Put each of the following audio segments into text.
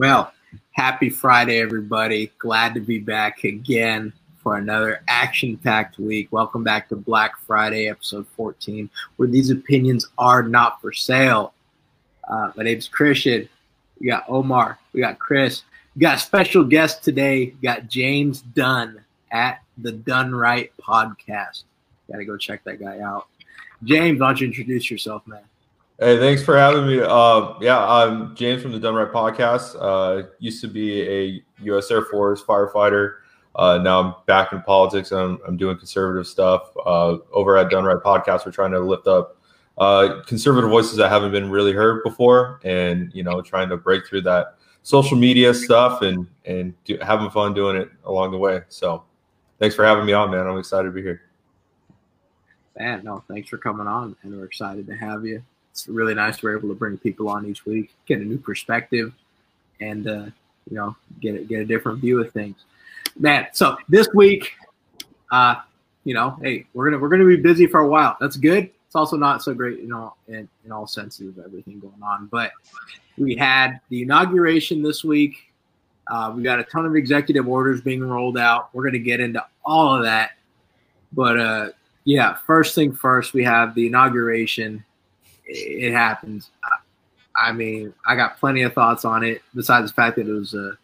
Well, happy Friday, everybody. Glad to be back again for another action packed week. Welcome back to Black Friday, episode 14, where these opinions are not for sale. Uh, my name's Christian. We got Omar. We got Chris. We got a special guest today. We got James Dunn at the Done Right podcast. Got to go check that guy out. James, why don't you introduce yourself, man? Hey, thanks for having me. Uh, yeah, I'm James from the Done Right podcast. Uh, used to be a U.S. Air Force firefighter. Uh, now I'm back in politics. I'm, I'm doing conservative stuff. Uh, over at Done Right podcast, we're trying to lift up uh, conservative voices that haven't been really heard before, and you know, trying to break through that social media stuff and and do, having fun doing it along the way. So, thanks for having me on, man. I'm excited to be here. Man, no, thanks for coming on, and we're excited to have you it's really nice we're able to bring people on each week, get a new perspective, and uh, you know get a, get a different view of things. Man, so this week, uh, you know, hey, we're gonna we're gonna be busy for a while. That's good. It's also not so great, you know, in, in all senses of everything going on. But we had the inauguration this week. Uh, we got a ton of executive orders being rolled out. We're to get into all of that. But uh, yeah, first thing first, we have the inauguration it happens. I mean, I got plenty of thoughts on it. Besides the fact that it was a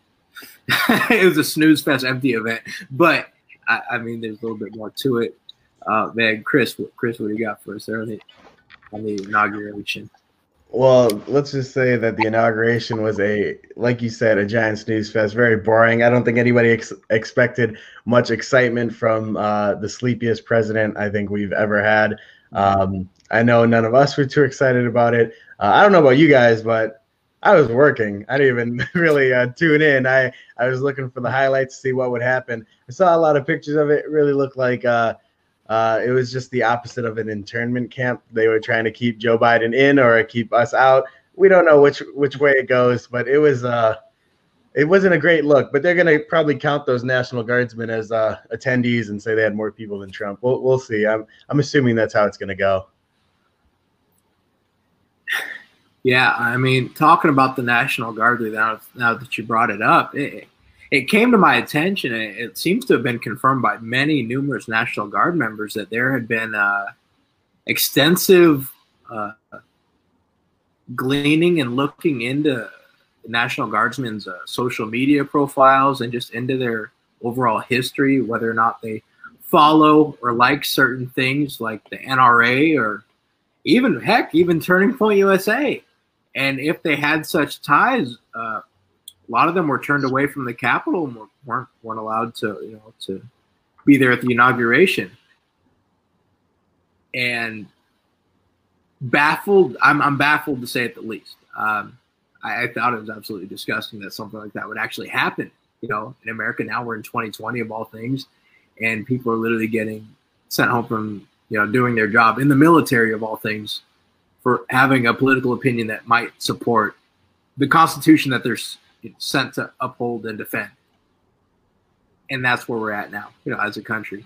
it was a snooze fest empty event, but I, I mean, there's a little bit more to it. Uh, man, Chris, Chris, what do you got for us early on the, on the inauguration? Well, let's just say that the inauguration was a, like you said, a giant snooze fest. Very boring. I don't think anybody ex- expected much excitement from uh, the sleepiest president I think we've ever had. Um, I know none of us were too excited about it. Uh, I don't know about you guys, but I was working. I didn't even really uh, tune in. I, I was looking for the highlights to see what would happen. I saw a lot of pictures of it. It really looked like uh, uh, it was just the opposite of an internment camp. They were trying to keep Joe Biden in or keep us out. We don't know which which way it goes, but it was uh, it wasn't a great look. But they're gonna probably count those National Guardsmen as uh, attendees and say they had more people than Trump. We'll we'll see. I'm I'm assuming that's how it's gonna go. Yeah, I mean, talking about the National Guard now, now that you brought it up, it, it came to my attention. It, it, seems to have been confirmed by many numerous National Guard members that there had been uh, extensive uh, gleaning and looking into National Guardsmen's uh, social media profiles and just into their overall history, whether or not they follow or like certain things like the NRA or even heck, even Turning Point USA. And if they had such ties, uh, a lot of them were turned away from the Capitol and weren't weren't allowed to you know to be there at the inauguration. And baffled, I'm I'm baffled to say it the least. Um, I, I thought it was absolutely disgusting that something like that would actually happen. You know, in America now we're in 2020 of all things, and people are literally getting sent home from you know doing their job in the military of all things for having a political opinion that might support the Constitution that they're sent to uphold and defend. And that's where we're at now, you know, as a country.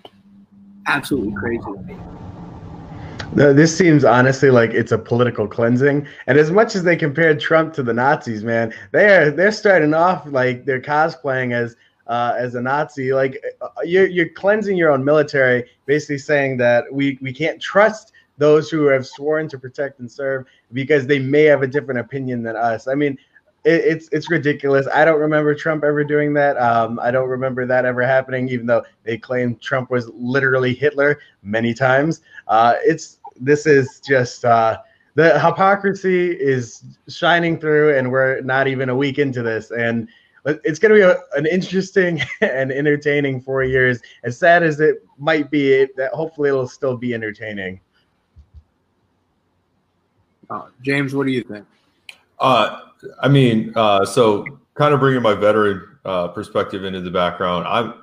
Absolutely crazy. No, this seems honestly like it's a political cleansing. And as much as they compared Trump to the Nazis, man, they're they're starting off like they're cosplaying as uh, as a Nazi. Like uh, you're you're cleansing your own military, basically saying that we we can't trust those who have sworn to protect and serve because they may have a different opinion than us. I mean, it, it's it's ridiculous. I don't remember Trump ever doing that. Um, I don't remember that ever happening, even though they claim Trump was literally Hitler many times. Uh, it's this is just uh, the hypocrisy is shining through, and we're not even a week into this, and it's going to be a, an interesting and entertaining four years. As sad as it might be, it, that hopefully it'll still be entertaining. Uh, James, what do you think? Uh, I mean, uh, so kind of bringing my veteran uh, perspective into the background, I'm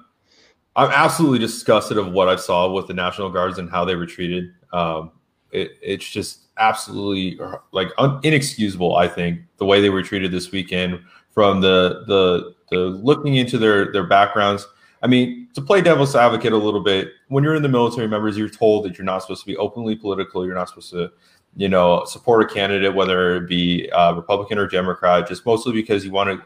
I'm absolutely disgusted of what I saw with the National Guards and how they were treated. Um, it, it's just absolutely like un- inexcusable. I think the way they were treated this weekend, from the the the looking into their their backgrounds. I mean, to play devil's advocate a little bit, when you're in the military members, you're told that you're not supposed to be openly political. You're not supposed to you know, support a candidate, whether it be uh, Republican or Democrat, just mostly because you want to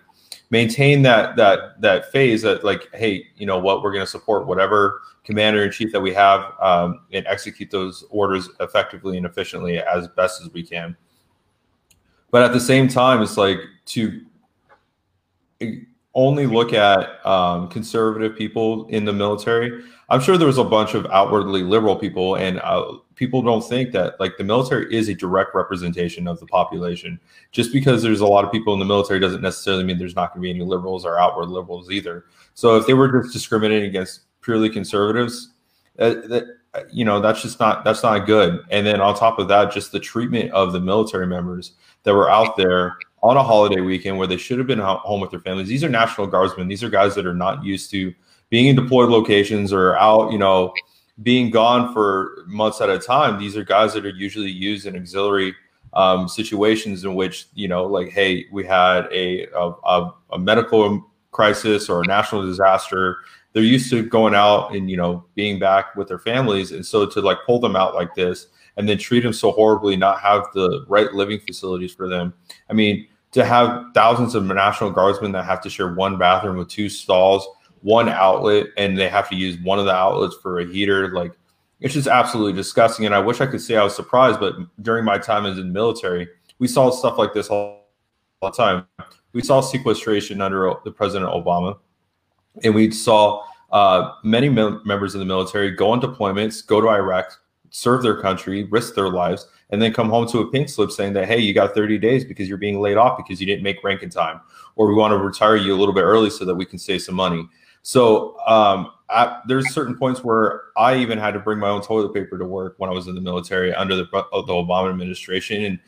maintain that that that phase that like, hey, you know what, we're going to support whatever commander in chief that we have um, and execute those orders effectively and efficiently as best as we can. But at the same time, it's like to only look at um, conservative people in the military. I'm sure there was a bunch of outwardly liberal people, and uh, people don't think that like the military is a direct representation of the population. Just because there's a lot of people in the military doesn't necessarily mean there's not going to be any liberals or outward liberals either. So if they were just discriminating against purely conservatives, uh, that you know that's just not that's not good. And then on top of that, just the treatment of the military members that were out there on a holiday weekend where they should have been home with their families. These are National Guardsmen. These are guys that are not used to being in deployed locations or out, you know, being gone for months at a time. These are guys that are usually used in auxiliary um, situations in which, you know, like, hey, we had a, a, a medical crisis or a national disaster. They're used to going out and, you know, being back with their families. And so to like pull them out like this and then treat them so horribly, not have the right living facilities for them. I mean, to have thousands of National Guardsmen that have to share one bathroom with two stalls, one outlet, and they have to use one of the outlets for a heater, like it's just absolutely disgusting. And I wish I could say I was surprised, but during my time as in the military, we saw stuff like this all, all the time. We saw sequestration under the President Obama, and we saw uh, many members of the military go on deployments, go to Iraq, serve their country, risk their lives, and then come home to a pink slip saying that, hey, you got 30 days because you're being laid off because you didn't make rank in time, or we want to retire you a little bit early so that we can save some money. So um, there's certain points where I even had to bring my own toilet paper to work when I was in the military under the, the Obama administration. And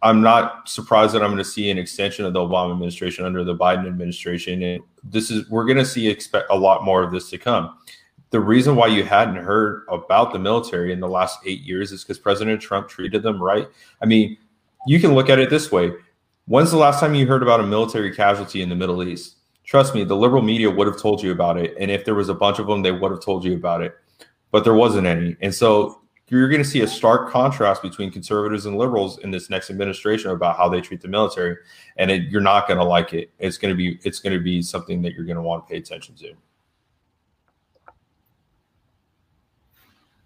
I'm not surprised that I'm going to see an extension of the Obama administration under the Biden administration. And this is, we're going to see expect a lot more of this to come the reason why you hadn't heard about the military in the last eight years is because President Trump treated them right. I mean, you can look at it this way. When's the last time you heard about a military casualty in the Middle East? Trust me, the liberal media would have told you about it. And if there was a bunch of them, they would have told you about it. But there wasn't any. And so you're going to see a stark contrast between conservatives and liberals in this next administration about how they treat the military. And it, you're not going to like it. It's going to be it's going to be something that you're going to want to pay attention to.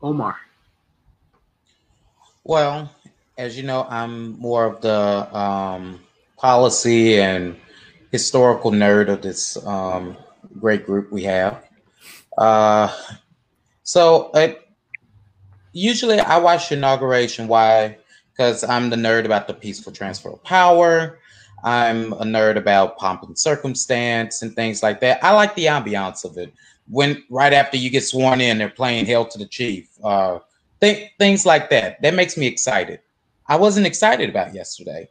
Omar? Well, as you know, I'm more of the um, policy and historical nerd of this um, great group we have. Uh, so it, usually I watch inauguration. Why? Because I'm the nerd about the peaceful transfer of power. I'm a nerd about pomp and circumstance and things like that. I like the ambiance of it when right after you get sworn in, they're playing "Hail to the Chief." Uh, th- things like that. That makes me excited. I wasn't excited about yesterday.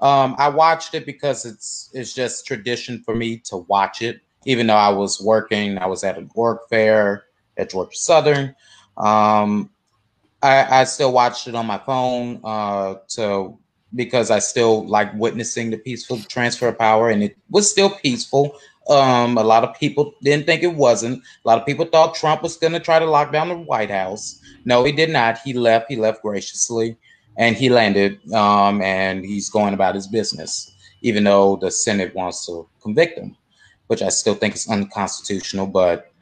Um, I watched it because it's it's just tradition for me to watch it, even though I was working. I was at a work fair at Georgia Southern. Um, I, I, still watched it on my phone uh, to because I still like witnessing the peaceful transfer of power, and it was still peaceful. Um, a lot of people didn't think it wasn't. A lot of people thought Trump was going to try to lock down the White House. No, he did not. He left. He left graciously, and he landed. Um, and he's going about his business, even though the Senate wants to convict him, which I still think is unconstitutional. But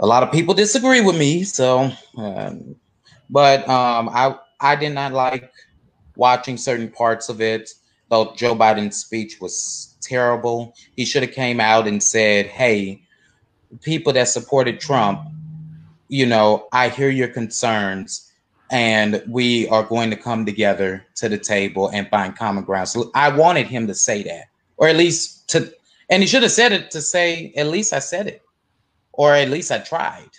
a lot of people disagree with me. So, um, but um, I I did not like watching certain parts of it. Though Joe Biden's speech was terrible. He should have came out and said, "Hey, people that supported Trump, you know, I hear your concerns." And we are going to come together to the table and find common ground. So I wanted him to say that, or at least to, and he should have said it to say, at least I said it, or at least I tried.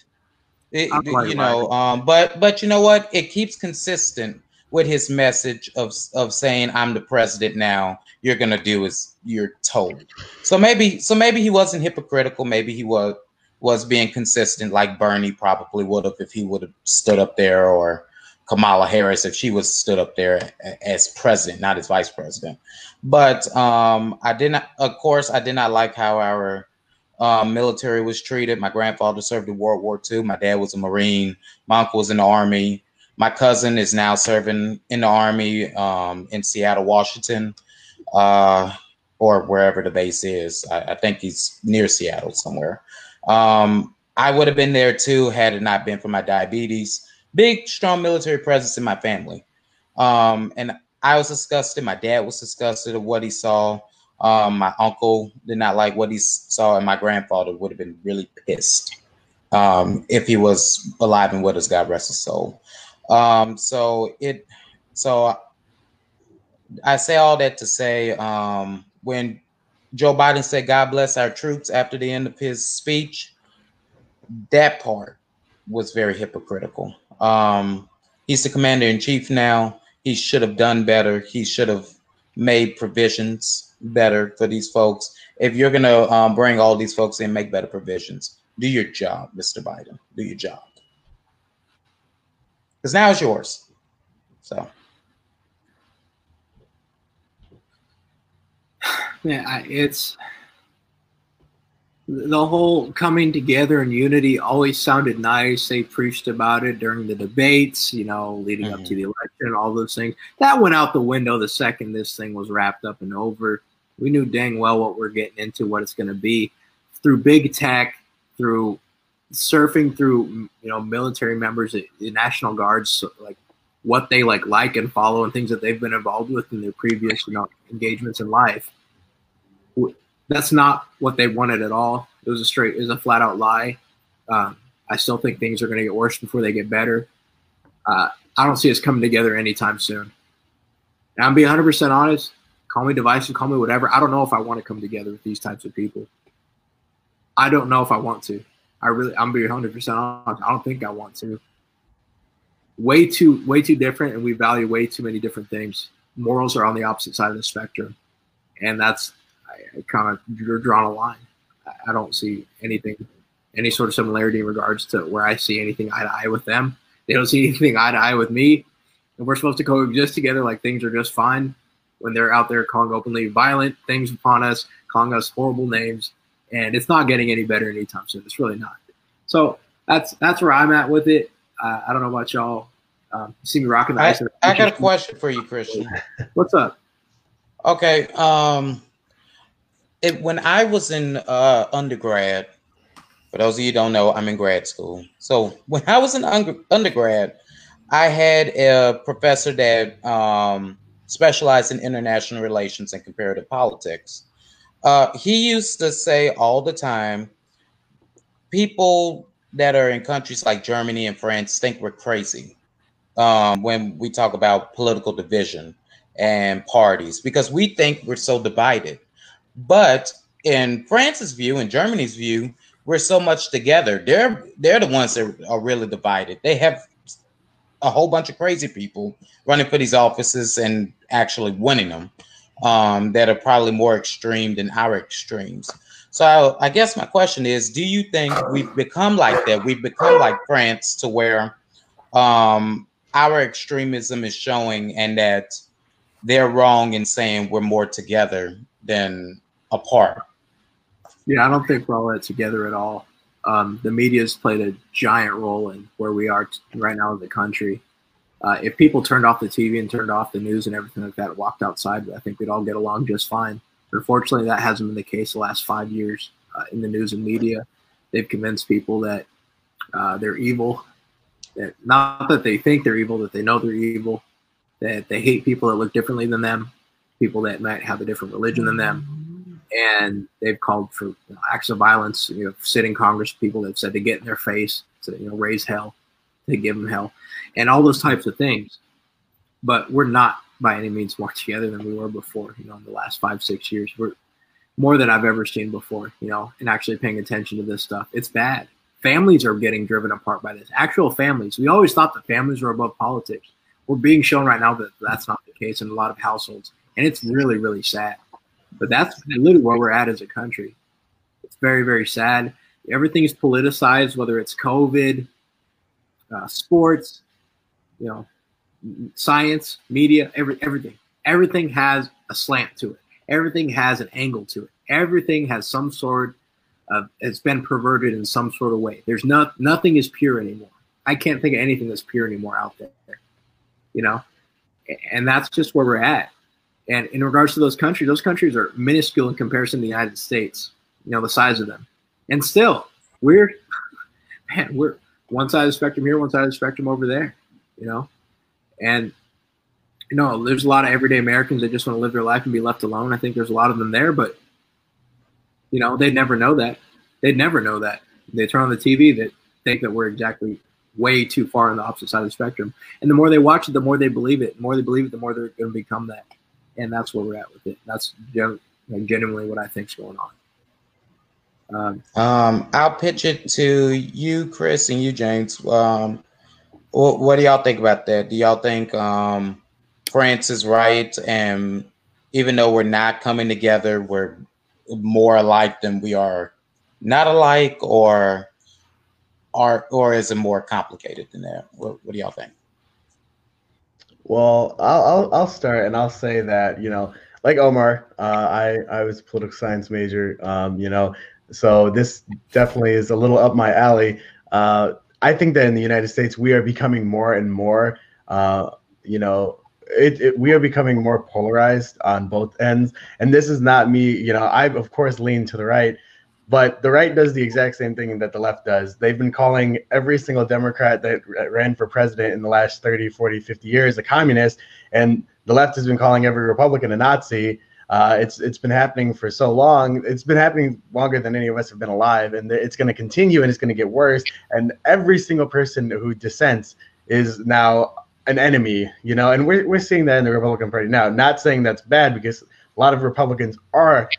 It, you know, um, but but you know what? It keeps consistent with his message of of saying I'm the president now. You're gonna do as you're told. So maybe so maybe he wasn't hypocritical. Maybe he was was being consistent, like Bernie probably would have if he would have stood up there, or Kamala Harris if she was stood up there as president, not as vice president. But um, I did not, of course, I did not like how our um, military was treated. My grandfather served in World War II. My dad was a Marine. My uncle was in the Army. My cousin is now serving in the army um, in Seattle, Washington. Uh, or wherever the base is. I, I think he's near Seattle somewhere. Um, I would have been there too had it not been for my diabetes. Big, strong military presence in my family. Um, and I was disgusted. My dad was disgusted of what he saw. Um, my uncle did not like what he saw, and my grandfather would have been really pissed um, if he was alive and with us. God rest his soul. Um, so it, so I say all that to say, um, when Joe Biden said, "God bless our troops" after the end of his speech, that part was very hypocritical. Um, he's the commander in chief now. He should have done better. He should have made provisions better for these folks. If you're gonna um, bring all these folks in, make better provisions. Do your job, Mr. Biden. Do your job. Because now it's yours. So. Yeah, it's the whole coming together and unity always sounded nice. They preached about it during the debates, you know, leading mm-hmm. up to the election, all those things. That went out the window the second this thing was wrapped up and over. We knew dang well what we're getting into, what it's going to be through big tech, through surfing through, you know, military members, the National Guards, like what they like, like and follow, and things that they've been involved with in their previous, you know, engagements in life that's not what they wanted at all. It was a straight, it was a flat out lie. Um, I still think things are going to get worse before they get better. Uh, I don't see us coming together anytime soon. And I'm being 100% honest. Call me divisive, call me whatever. I don't know if I want to come together with these types of people. I don't know if I want to. I really, I'm being 100% I don't think I want to. Way too, way too different, and we value way too many different things. Morals are on the opposite side of the spectrum, and that's I, I kind of you're drawn a line. I, I don't see anything, any sort of similarity in regards to where I see anything eye to eye with them. They don't see anything eye to eye with me, and we're supposed to coexist together like things are just fine. When they're out there calling openly violent things upon us, calling us horrible names, and it's not getting any better anytime soon. It's really not. So that's that's where I'm at with it. Uh, I don't know about y'all. Um, see me rocking the I, I got a question for you, Christian. What's up? Okay. Um, it, when I was in uh, undergrad, for those of you don't know, I'm in grad school. So when I was in undergrad, I had a professor that um, specialized in international relations and comparative politics. Uh, he used to say all the time, people that are in countries like Germany and France think we're crazy um, when we talk about political division and parties because we think we're so divided. But in France's view and Germany's view, we're so much together. They're they're the ones that are really divided. They have a whole bunch of crazy people running for these offices and actually winning them um, that are probably more extreme than our extremes. So I, guess my question is: Do you think we've become like that? We've become like France to where um, our extremism is showing, and that they're wrong in saying we're more together than apart. Yeah, I don't think we're all that together at all. Um, the media's played a giant role in where we are right now in the country. Uh, if people turned off the TV and turned off the news and everything like that, and walked outside, I think we'd all get along just fine. Unfortunately, that hasn't been the case the last five years uh, in the news and media. They've convinced people that uh, they're evil. That not that they think they're evil, that they know they're evil. That they hate people that look differently than them, people that might have a different religion than them and they've called for acts of violence. You know, sitting Congress people have said to get in their face, to you know, raise hell, to give them hell, and all those types of things. But we're not by any means more together than we were before. You know, in the last five six years, we're more than I've ever seen before. You know, and actually paying attention to this stuff, it's bad. Families are getting driven apart by this. Actual families. We always thought that families were above politics. We're being shown right now that that's not the case in a lot of households, and it's really really sad. But that's literally where we're at as a country. It's very, very sad. Everything is politicized, whether it's COVID, uh, sports, you know, science, media, every, everything. Everything has a slant to it. Everything has an angle to it. Everything has some sort of it's been perverted in some sort of way. There's not nothing is pure anymore. I can't think of anything that's pure anymore out there. You know, and that's just where we're at And in regards to those countries, those countries are minuscule in comparison to the United States. You know the size of them, and still we're man, we're one side of the spectrum here, one side of the spectrum over there. You know, and you know, there's a lot of everyday Americans that just want to live their life and be left alone. I think there's a lot of them there, but you know, they'd never know that. They'd never know that. They turn on the TV that think that we're exactly way too far on the opposite side of the spectrum. And the more they watch it, the more they believe it. The more they believe it, the more they're going to become that. And that's where we're at with it. That's genuinely what I think's going on. Um, um, I'll pitch it to you, Chris, and you, James. Um, what, what, do y'all think about that? Do y'all think um, France is right? And even though we're not coming together, we're more alike than we are not alike, or are or is it more complicated than that? What, what do y'all think? Well, I'll, I'll, I'll start and I'll say that you know, like Omar, uh, I I was a political science major, um, you know, so this definitely is a little up my alley. Uh, I think that in the United States we are becoming more and more, uh, you know, it, it, we are becoming more polarized on both ends. And this is not me, you know, I of course lean to the right, but the right does the exact same thing that the left does. They've been calling every single Democrat that ran for president in the last 30, 40, 50 years a communist. And the left has been calling every Republican a Nazi. Uh, it's it's been happening for so long. It's been happening longer than any of us have been alive, and it's going to continue, and it's going to get worse. And every single person who dissents is now an enemy, you know. And we're we're seeing that in the Republican Party now. Not saying that's bad because a lot of Republicans are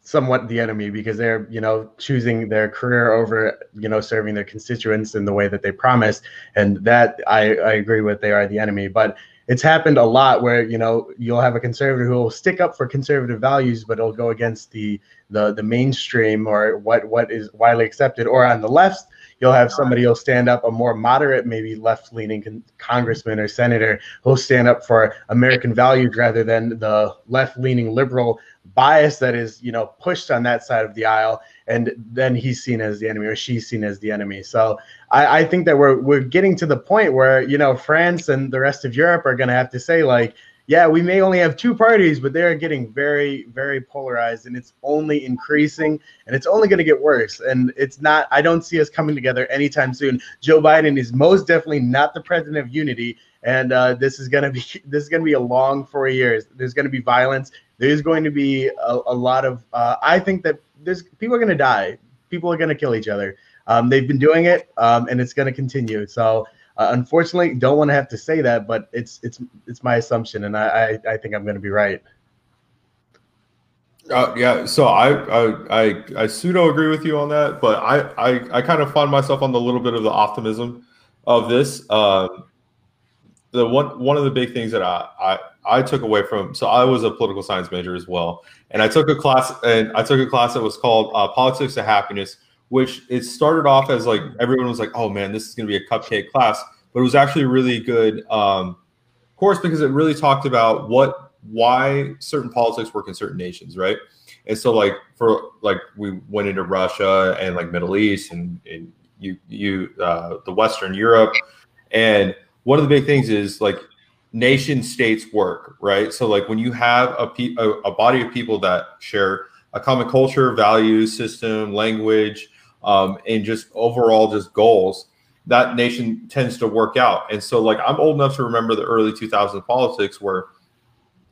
somewhat the enemy because they're you know choosing their career over you know serving their constituents in the way that they promised and that i i agree with they are the enemy but it's happened a lot where you know you'll have a conservative who will stick up for conservative values but it'll go against the the the mainstream or what what is widely accepted or on the left you'll have somebody who'll stand up, a more moderate, maybe left leaning con- congressman or senator who'll stand up for American values rather than the left leaning liberal bias that is, you know, pushed on that side of the aisle. And then he's seen as the enemy or she's seen as the enemy. So I, I think that we're, we're getting to the point where, you know, France and the rest of Europe are going to have to say, like, yeah, we may only have two parties, but they're getting very, very polarized, and it's only increasing, and it's only going to get worse. And it's not. I don't see us coming together anytime soon. Joe Biden is most definitely not the president of unity, and uh, this is going to be this is to be a long four years. There's going to be violence. There's going to be a, a lot of. Uh, I think that there's people are to die. People are to kill each other. Um, they've been doing it, um, and it's to continue. So uh, unfortunately, don't want to have to say that, but it's it's it's my assumption, and I I, I think I'm to be right. Uh, yeah, so I, I I I pseudo agree with you on that, but I I, I kind of find myself on the little bit of the optimism of this. Uh, the one one of the big things that I, I I took away from so I was a political science major as well, and I took a class and I took a class that was called uh, Politics of Happiness, which it started off as like everyone was like, oh man, this is going to be a cupcake class, but it was actually a really good um, course because it really talked about what why certain politics work in certain nations, right? And so like for like we went into Russia and like Middle East and, and you you uh, the Western Europe, and one of the big things is like nation states work, right? So like when you have a, pe- a, a body of people that share a common culture, values, system, language, um, and just overall just goals, that nation tends to work out. And so, like, I'm old enough to remember the early 2000s politics where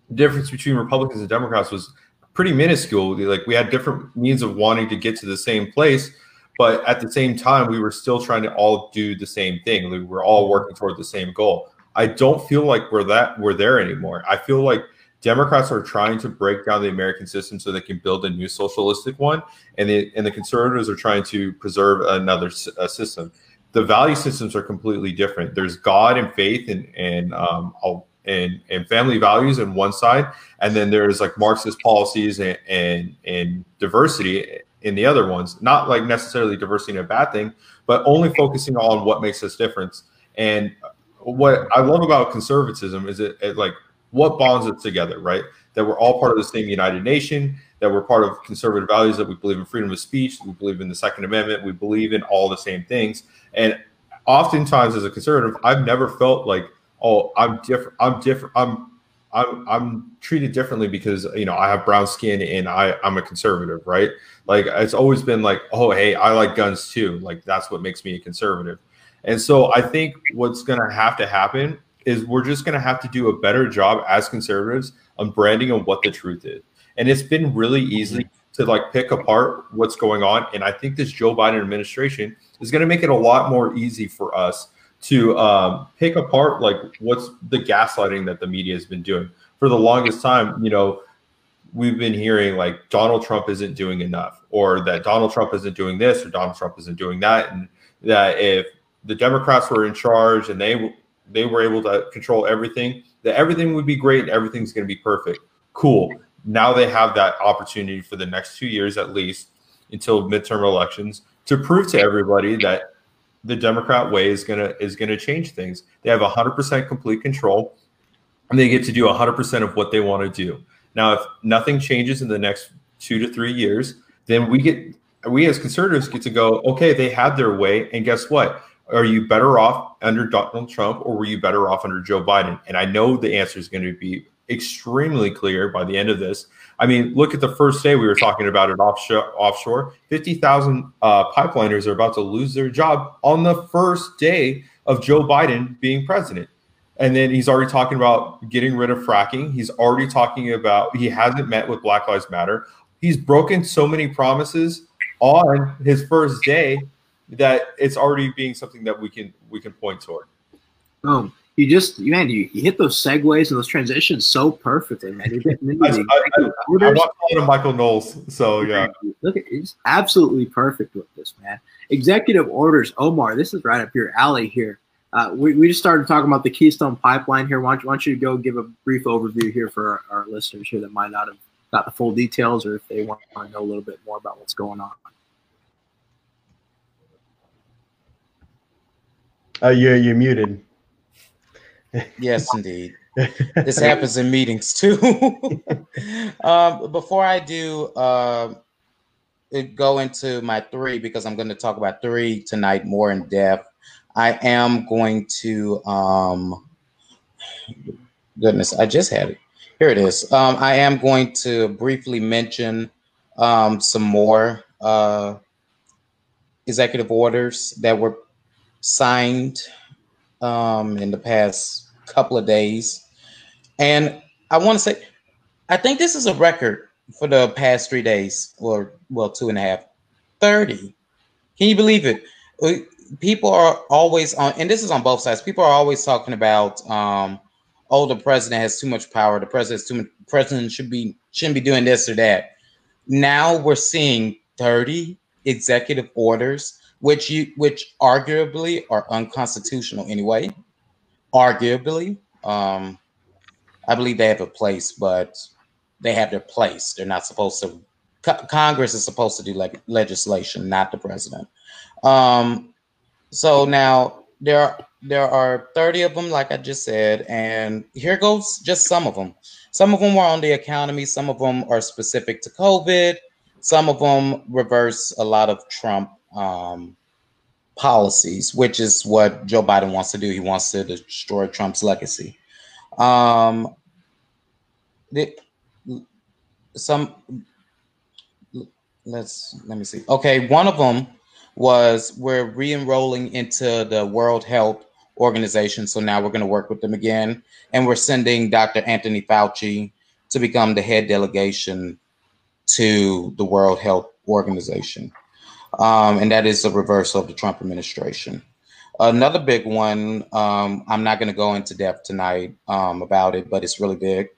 the difference between Republicans and Democrats was pretty minuscule. Like, we had different means of wanting to get to the same place, but at the same time, we were still trying to all do the same thing. We were all working toward the same goal. I don't feel like we're that we're there anymore. I feel like Democrats are trying to break down the American system so they can build a new socialistic one, and the and the conservatives are trying to preserve another system. The value systems are completely different. There's God and faith and and um, and and family values on one side, and then there's like Marxist policies and and, and diversity in the other ones. Not like necessarily diversity a bad thing, but only focusing on what makes us different. And what I love about conservatism is it, it like what bonds us together, right? That we're all part of the same United Nation, that we're part of conservative values, that we believe in freedom of speech, we believe in the Second Amendment, we believe in all the same things. And oftentimes, as a conservative, I've never felt like, oh, I'm different. I'm different. I'm I'm I'm treated differently because you know I have brown skin and I I'm a conservative, right? Like it's always been like, oh hey, I like guns too. Like that's what makes me a conservative. And so I think what's going to have to happen is we're just going to have to do a better job as conservatives on branding on what the truth is. And it's been really mm-hmm. easy to like pick apart what's going on. And I think this Joe Biden administration is going to make it a lot more easy for us to um, pick apart like what's the gaslighting that the media has been doing for the longest time. You know, we've been hearing like Donald Trump isn't doing enough, or that Donald Trump isn't doing this, or Donald Trump isn't doing that, and that if the Democrats were in charge and they they were able to control everything, that everything would be great and everything's going to be perfect. Cool. Now they have that opportunity for the next two years at least until midterm elections to prove to everybody that the Democrat way is gonna is gonna change things. They have 100% complete control, and they get to do 100% of what they want to do. Now, if nothing changes in the next two to three years, then we get we as conservatives get to go. Okay, they had their way, and guess what? Are you better off under Donald Trump, or were you better off under Joe Biden? And I know the answer is going to be extremely clear by the end of this. I mean, look at the first day we were talking about it offshore. Offshore, fifty thousand uh, pipeliners are about to lose their job on the first day of Joe Biden being president. And then he's already talking about getting rid of fracking. He's already talking about he hasn't met with Black Lives Matter. He's broken so many promises on his first day that it's already being something that we can we can point toward. Um, you just man, you, you hit those segues and those transitions so perfectly, man. You're getting into I, I, I, I watched Michael Knowles, so yeah. Look, at it's absolutely perfect with this man. Executive orders, Omar. This is right up your alley here. Uh, we, we just started talking about the Keystone Pipeline here. Why don't, why don't you go give a brief overview here for our, our listeners here that might not have got the full details, or if they want to know a little bit more about what's going on. Oh, you're you're muted. Yes, indeed. this happens in meetings too. um, before I do uh, go into my three, because I'm going to talk about three tonight more in depth, I am going to. Um, goodness, I just had it. Here it is. Um, I am going to briefly mention um, some more uh, executive orders that were signed um, in the past couple of days. And I want to say, I think this is a record for the past three days, or well, two and a half. 30. Can you believe it? People are always on, and this is on both sides. People are always talking about, um, oh, the president has too much power. The president too much. President should be shouldn't be doing this or that. Now we're seeing 30 executive orders which you which arguably are unconstitutional anyway. Arguably, um, I believe they have a place, but they have their place. They're not supposed to. Co- Congress is supposed to do like legislation, not the president. Um, so now there are there are 30 of them, like I just said, and here goes just some of them. Some of them are on the economy, some of them are specific to COVID, some of them reverse a lot of Trump um, policies, which is what Joe Biden wants to do. He wants to destroy Trump's legacy. Um, the, some let's let me see. Okay, one of them was we're re-enrolling into the World Health Organization, so now we're going to work with them again, and we're sending Dr. Anthony Fauci to become the head delegation to the World Health Organization um, and that is a reversal of the Trump administration. Another big one, um, I'm not going to go into depth tonight um, about it, but it's really big.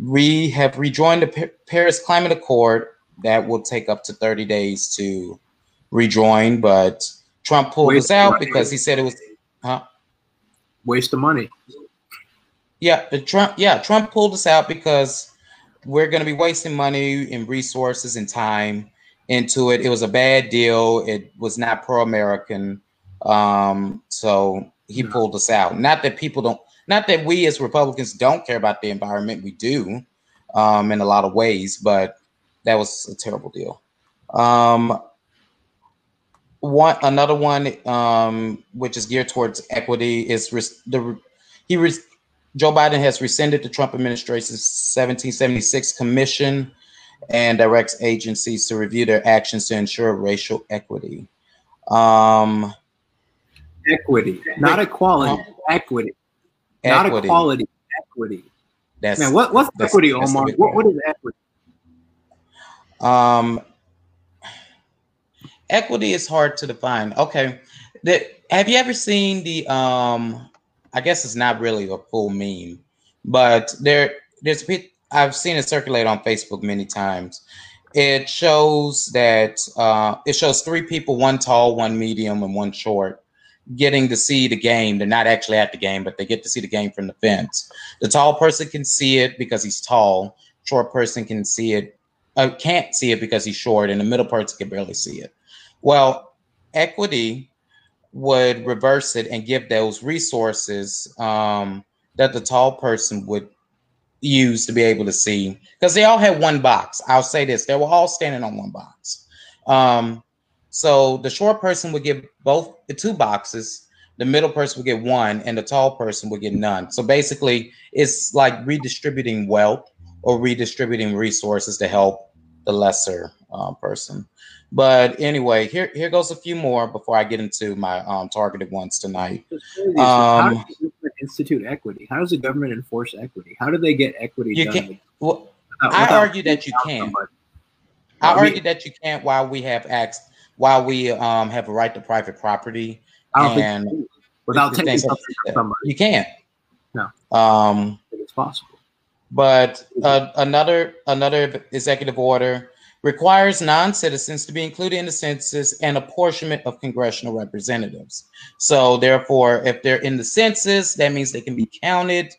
We have rejoined the Paris Climate Accord that will take up to 30 days to rejoin, but Trump pulled Waste us out because he said it was, huh? Waste of money. Yeah, the Trump. Yeah, Trump pulled us out because we're going to be wasting money and resources and time into it. It was a bad deal. It was not pro American. Um, so he pulled us out. Not that people don't, not that we as Republicans don't care about the environment. We do um, in a lot of ways, but that was a terrible deal. Um, one another one um, which is geared towards equity is res- the he res- Joe Biden has rescinded the Trump administration's 1776 commission and directs agencies to review their actions to ensure racial equity. Um, equity, not equality, equity, not equity. equality, equity. That's Man, what, what's that's- equity, that's Omar? What, what is equity? Um, equity is hard to define. Okay, the, have you ever seen the? Um, I guess it's not really a full meme, but there, there's a I've seen it circulate on Facebook many times. It shows that uh, it shows three people, one tall, one medium, and one short, getting to see the game. They're not actually at the game, but they get to see the game from the fence. The tall person can see it because he's tall. Short person can see it uh, can't see it because he's short, and the middle person can barely see it. Well, equity would reverse it and give those resources um, that the tall person would use to be able to see because they all had one box. I'll say this: they were all standing on one box. Um, so the short person would get both the two boxes. The middle person would get one, and the tall person would get none. So basically, it's like redistributing wealth or redistributing resources to help the lesser uh, person. But anyway, here here goes a few more before I get into my um, targeted ones tonight. Um, does institute equity? How does the government enforce equity? How do they get equity You done? can't- Well, without- I without argue that you can. somebody? I I mean- argue that you can't while we have acts while we um, have a right to private property. And without taking something from somebody, You can't. No. Um, it's possible. But uh, another another executive order requires non-citizens to be included in the census and apportionment of congressional representatives. So therefore, if they're in the census, that means they can be counted,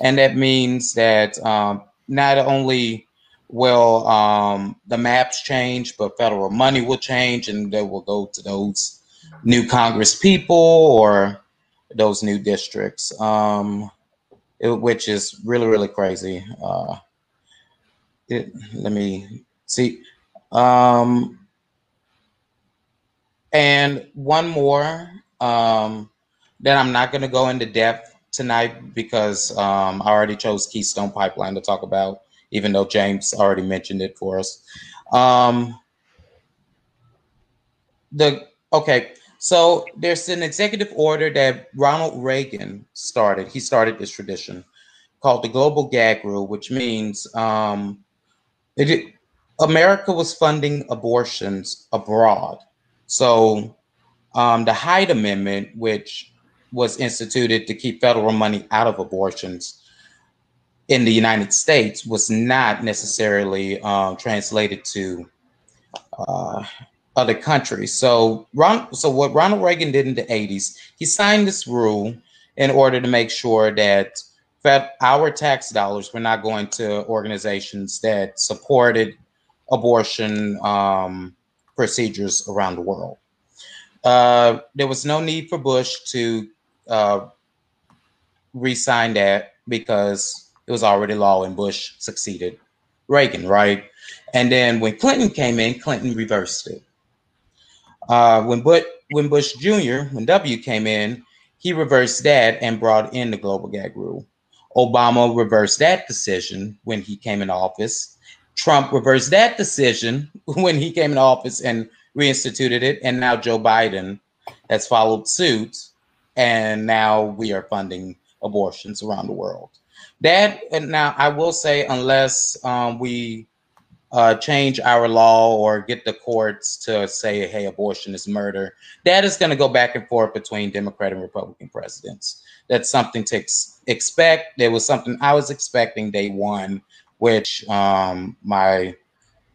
and that means that um, not only will um, the maps change, but federal money will change, and they will go to those new Congress people or those new districts. Um, it- which is really really crazy. Uh, it, let me see. Um, and one more um, that I'm not going to go into depth tonight because um, I already chose Keystone Pipeline to talk about, even though James already mentioned it for us. Um, the okay, so there's an executive order that Ronald Reagan started. He started this tradition called the Global Gag Rule, which means um, it, America was funding abortions abroad. So um, the Hyde Amendment, which was instituted to keep federal money out of abortions in the United States, was not necessarily um, translated to uh, other countries. So, Ron, so what Ronald Reagan did in the 80s, he signed this rule in order to make sure that our tax dollars were not going to organizations that supported abortion um, procedures around the world. Uh, there was no need for Bush to uh, re-sign that because it was already law and Bush succeeded Reagan, right? And then when Clinton came in, Clinton reversed it. Uh, when Bush, when Bush Jr., when W came in, he reversed that and brought in the global gag rule. Obama reversed that decision when he came into office. Trump reversed that decision when he came into office and reinstituted it. And now Joe Biden has followed suit. And now we are funding abortions around the world. That, and now I will say, unless um, we uh, change our law or get the courts to say, hey, abortion is murder, that is going to go back and forth between Democrat and Republican presidents. That's something to ex- expect. There was something I was expecting day one, which um, my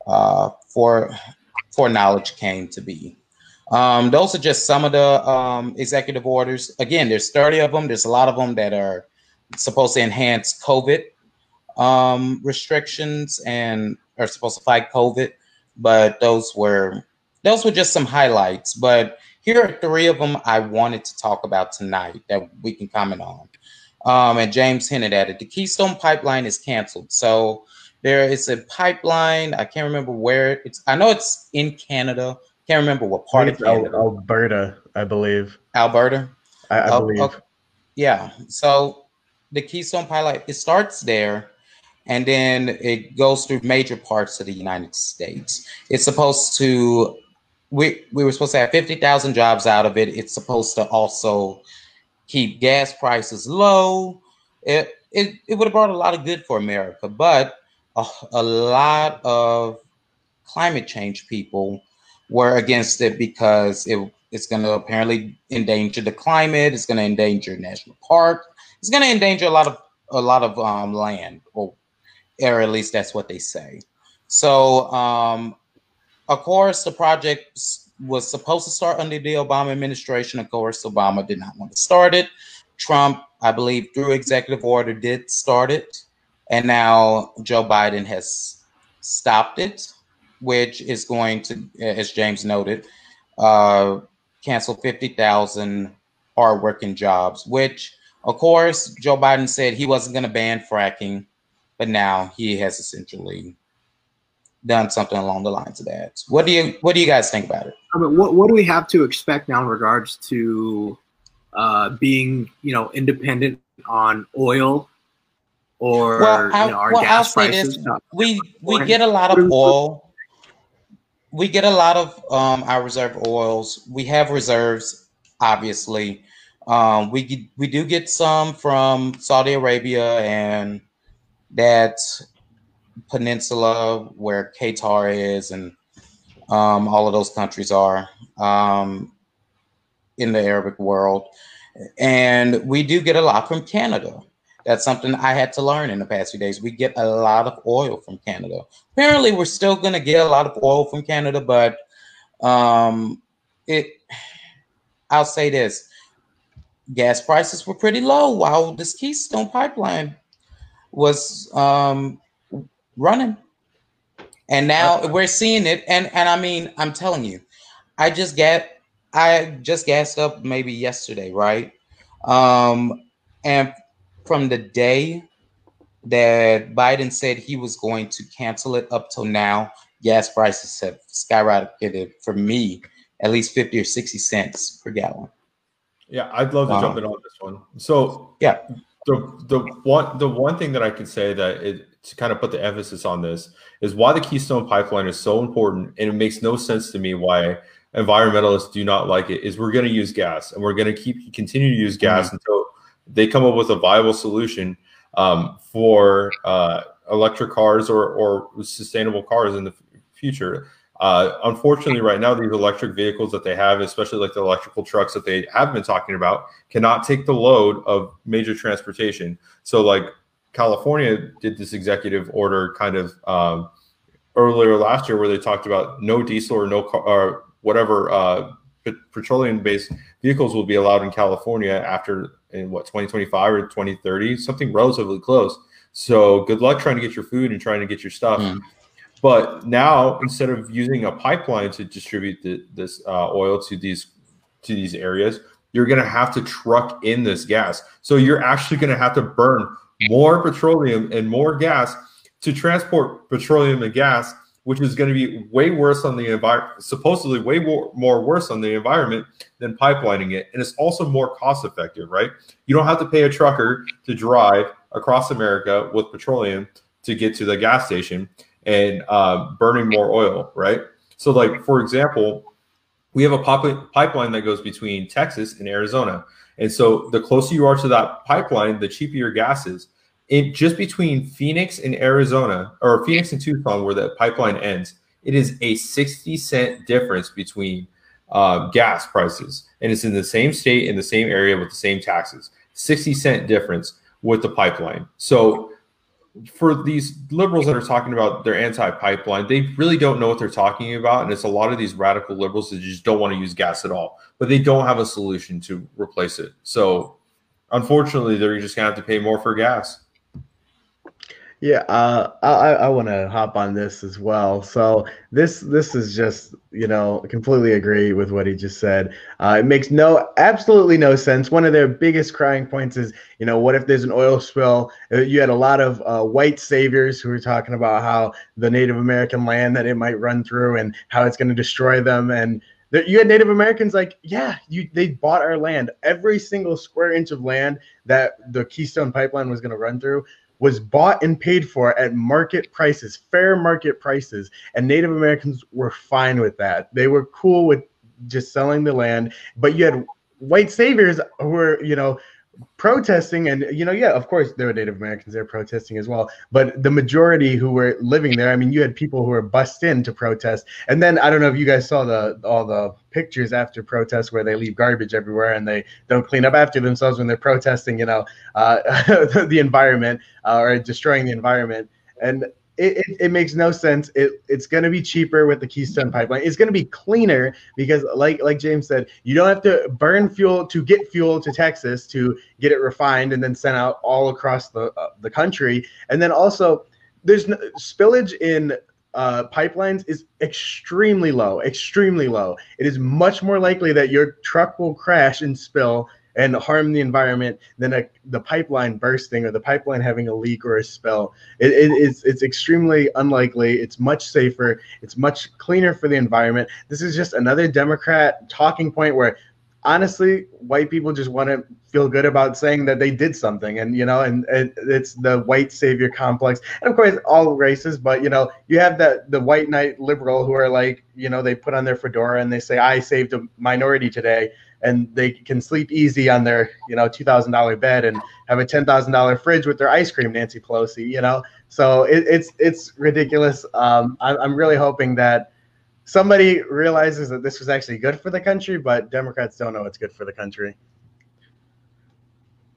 uh, for foreknowledge came to be. Um, those are just some of the um, executive orders. Again, there's 30 of them. There's a lot of them that are supposed to enhance COVID um, restrictions and are supposed to fight COVID. But those were those were just some highlights. But here are three of them I wanted to talk about tonight that we can comment on. Um, and James hinted at it. The Keystone Pipeline is canceled. So there is a pipeline. I can't remember where it's. I know it's in Canada. Can't remember what part of Canada. Alberta, I believe. Alberta. I, I Oh, believe. okay. Yeah. So the Keystone Pipeline it starts there, and then it goes through major parts of the United States. It's supposed to we we were supposed to have fifty thousand jobs out of it. It's supposed to also keep gas prices low. It it, it would have brought a lot of good for America, but a, a lot of climate change people were against it because it, it's going to apparently endanger the climate. It's going to endanger national park. It's going to endanger a lot of a lot of um, land, or, or at least that's what they say. So, um, of course, the project was supposed to start under the Obama administration. Of course, Obama did not want to start it. Trump, I believe, through executive order, did start it, and now Joe Biden has stopped it which is going to, as James noted, uh, cancel 50,000 hardworking jobs, which, of course, Joe Biden said he wasn't going to ban fracking, but now he has essentially done something along the lines of that. What do you What do you guys think about it? I mean, what what do we have to expect now in regards to uh, being, you know, independent on oil or well, I, you know, our well, gas I'll prices? Say this. We we get a lot of oil we get a lot of um, our reserve oils. We have reserves, obviously. Um, we we do get some from Saudi Arabia and that peninsula where Qatar is, and um, all of those countries are um, in the Arabic world. And we do get a lot from Canada. That's something I had to learn in the past few days. We get a lot of oil from Canada. Apparently, we're still going to get a lot of oil from Canada, but um, it. I'll say this: gas prices were pretty low while this Keystone pipeline was um, running, and now we're seeing it. And and I mean, I'm telling you, I just get I just gassed up maybe yesterday, right? Um, and from the day that Biden said he was going to cancel it up till now, gas prices have skyrocketed for me at least 50 or 60 cents per gallon. Yeah, I'd love to jump in on this one. So yeah, the the one the one thing that I could say that it, to kind of put the emphasis on this is why the Keystone Pipeline is so important, and it makes no sense to me why environmentalists do not like it. Is we're going to use gas, and we're going to keep continue to use gas mm-hmm. until they come up with a viable solution um, for uh, electric cars or, or sustainable cars in the future. Uh, unfortunately, right now, these electric vehicles that they have, especially like the electrical trucks that they have been talking about, cannot take the load of major transportation. So, like California did this executive order kind of um, earlier last year, where they talked about no diesel or no car, or whatever uh, petroleum-based vehicles will be allowed in California after in what 2025 or 2030, something relatively close. So good luck trying to get your food and trying to get your stuff. Mm. But now instead of using a pipeline to distribute the, this uh, oil to these to these areas, you're going to have to truck in this gas. So you're actually going to have to burn more petroleum and more gas to transport petroleum and gas which is going to be way worse on the environment, supposedly way more, more worse on the environment than pipelining it. And it's also more cost effective, right? You don't have to pay a trucker to drive across America with petroleum to get to the gas station and uh, burning more oil, right? So, like, for example, we have a pop- pipeline that goes between Texas and Arizona. And so the closer you are to that pipeline, the cheaper your gas is it just between Phoenix and Arizona, or Phoenix and Tucson, where the pipeline ends, it is a 60 cent difference between uh, gas prices. And it's in the same state, in the same area with the same taxes. 60 cent difference with the pipeline. So for these liberals that are talking about their anti-pipeline, they really don't know what they're talking about. And it's a lot of these radical liberals that just don't want to use gas at all, but they don't have a solution to replace it. So unfortunately, they're just gonna have to pay more for gas. Yeah, uh, I I want to hop on this as well. So this this is just you know completely agree with what he just said. Uh, it makes no absolutely no sense. One of their biggest crying points is you know what if there's an oil spill? Uh, you had a lot of uh, white saviors who were talking about how the Native American land that it might run through and how it's going to destroy them and you had Native Americans like, yeah, you they bought our land. Every single square inch of land that the Keystone Pipeline was going to run through was bought and paid for at market prices, fair market prices, and Native Americans were fine with that. They were cool with just selling the land, but you had white saviors who were, you know, protesting and you know yeah of course there were native americans there protesting as well but the majority who were living there i mean you had people who were bussed in to protest and then i don't know if you guys saw the all the pictures after protests where they leave garbage everywhere and they don't clean up after themselves when they're protesting you know uh, the environment uh, or destroying the environment and it, it, it, makes no sense. It, it's going to be cheaper with the Keystone pipeline. It's going to be cleaner because, like like James said, you don't have to burn fuel to get fuel to Texas to get it refined and then sent out all across the uh, the country. And then also, there's no, spillage in uh, pipelines is extremely low, extremely low. It is much more likely that your truck will crash and spill and harm the environment than a, the pipeline bursting or the pipeline having a leak or a spill. It, it, it's, it's extremely unlikely. It's much safer. It's much cleaner for the environment. This is just another Democrat talking point where honestly, white people just want to feel good about saying that they did something, and you know, and, and, it's the white savior complex, and of course, all races. But you know, you have that the white knight liberal who are like, you know, they put on their fedora and they say, "I saved a minority today," and they can sleep easy on their you know two thousand dollar bed and have a ten thousand dollar fridge with their ice cream, Nancy Pelosi. You know, so it, it's it's ridiculous. Um, I, I'm really hoping that somebody realizes that this was actually good for the country, but Democrats don't know it's good for the country.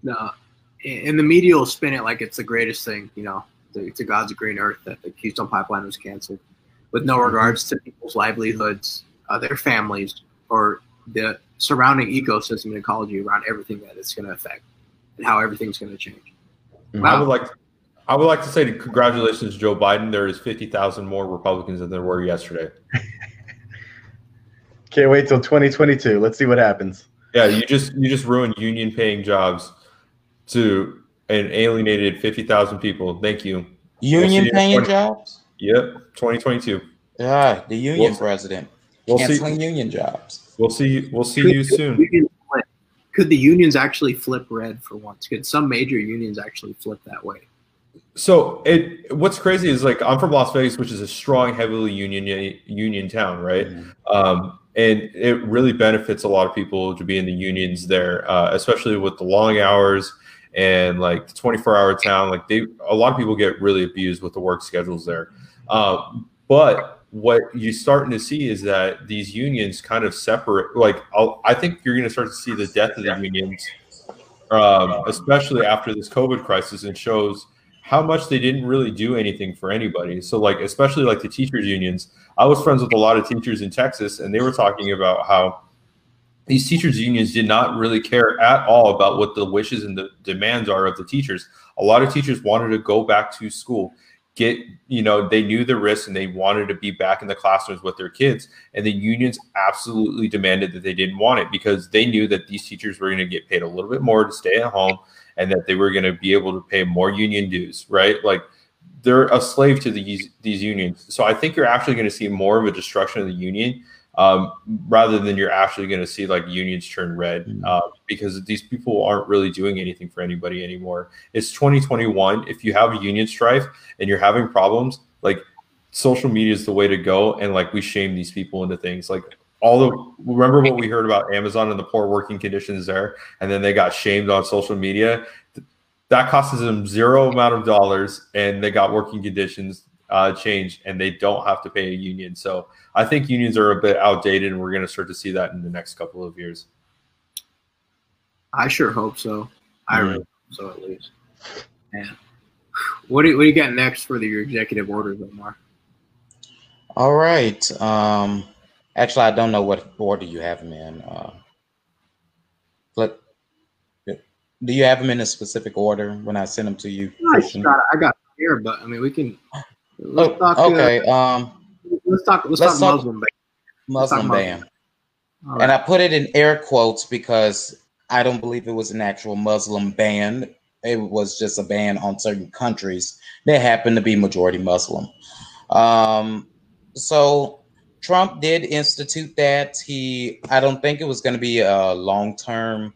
No, and the media will spin it like it's the greatest thing, you know, to, God's green earth that the Keystone Pipeline was canceled, with no regards to people's livelihoods, uh, their families, or the surrounding ecosystem and ecology around everything that it's going to affect and how everything's going to change. Wow. I would like, to, I would like to say congratulations, Joe Biden. There is fifty thousand more Republicans than there were yesterday. Can't wait till 2022. Let's see what happens. Yeah, you just you just ruined union paying jobs to and alienated fifty thousand people. Thank you. Union we'll paying 20, jobs. Yep, 2022. Yeah, the union we'll, president we'll canceling see. union jobs. We'll see. We'll see could, you soon. Could the unions actually flip red for once? Could some major unions actually flip that way? So it what's crazy is like I'm from Las Vegas, which is a strong, heavily union union town, right? Mm-hmm. Um, and it really benefits a lot of people to be in the unions there, uh, especially with the long hours and like the 24 hour town. Like they, a lot of people get really abused with the work schedules there. Um, but what you're starting to see is that these unions kind of separate. Like, I'll, i think you're going to start to see the death of the unions, um, especially after this COVID crisis, and shows how much they didn't really do anything for anybody. So, like, especially like the teachers' unions. I was friends with a lot of teachers in Texas, and they were talking about how these teachers' unions did not really care at all about what the wishes and the demands are of the teachers. A lot of teachers wanted to go back to school get you know they knew the risks and they wanted to be back in the classrooms with their kids. And the unions absolutely demanded that they didn't want it because they knew that these teachers were going to get paid a little bit more to stay at home and that they were going to be able to pay more union dues right? Like they're a slave to these these unions. So i think you're actually going to see more of a destruction of the union um, rather than you're actually going to see like unions turn red mm. uh, because these people aren't really doing anything for anybody anymore. It's 2021. If you have a union strife and you're having problems, like social media is the way to go. And like we shame these people into things like all the remember what we heard about Amazon and the poor working conditions there, and then they got shamed on social media. That costs them zero amount of dollars, and they got working conditions uh, changed, and they don't have to pay a union. So I think unions are a bit outdated, and we're going to start to see that in the next couple of years. I sure hope so. I really hope so, at least. Yeah. What do you, what do you got next for the, your executive orders, Omar? All right. Um, actually, I don't know what order you have them in. Uh, but do you have them in a specific order when I send them to you? I got, I got here, but I mean, we can. Let's oh, talk, okay. Uh, um, let's talk. Let's, let's talk, talk Muslim ban. Muslim ban. Right. And I put it in air quotes because I don't believe it was an actual Muslim ban. It was just a ban on certain countries that happen to be majority Muslim. Um, so Trump did institute that. He, I don't think it was going to be a long term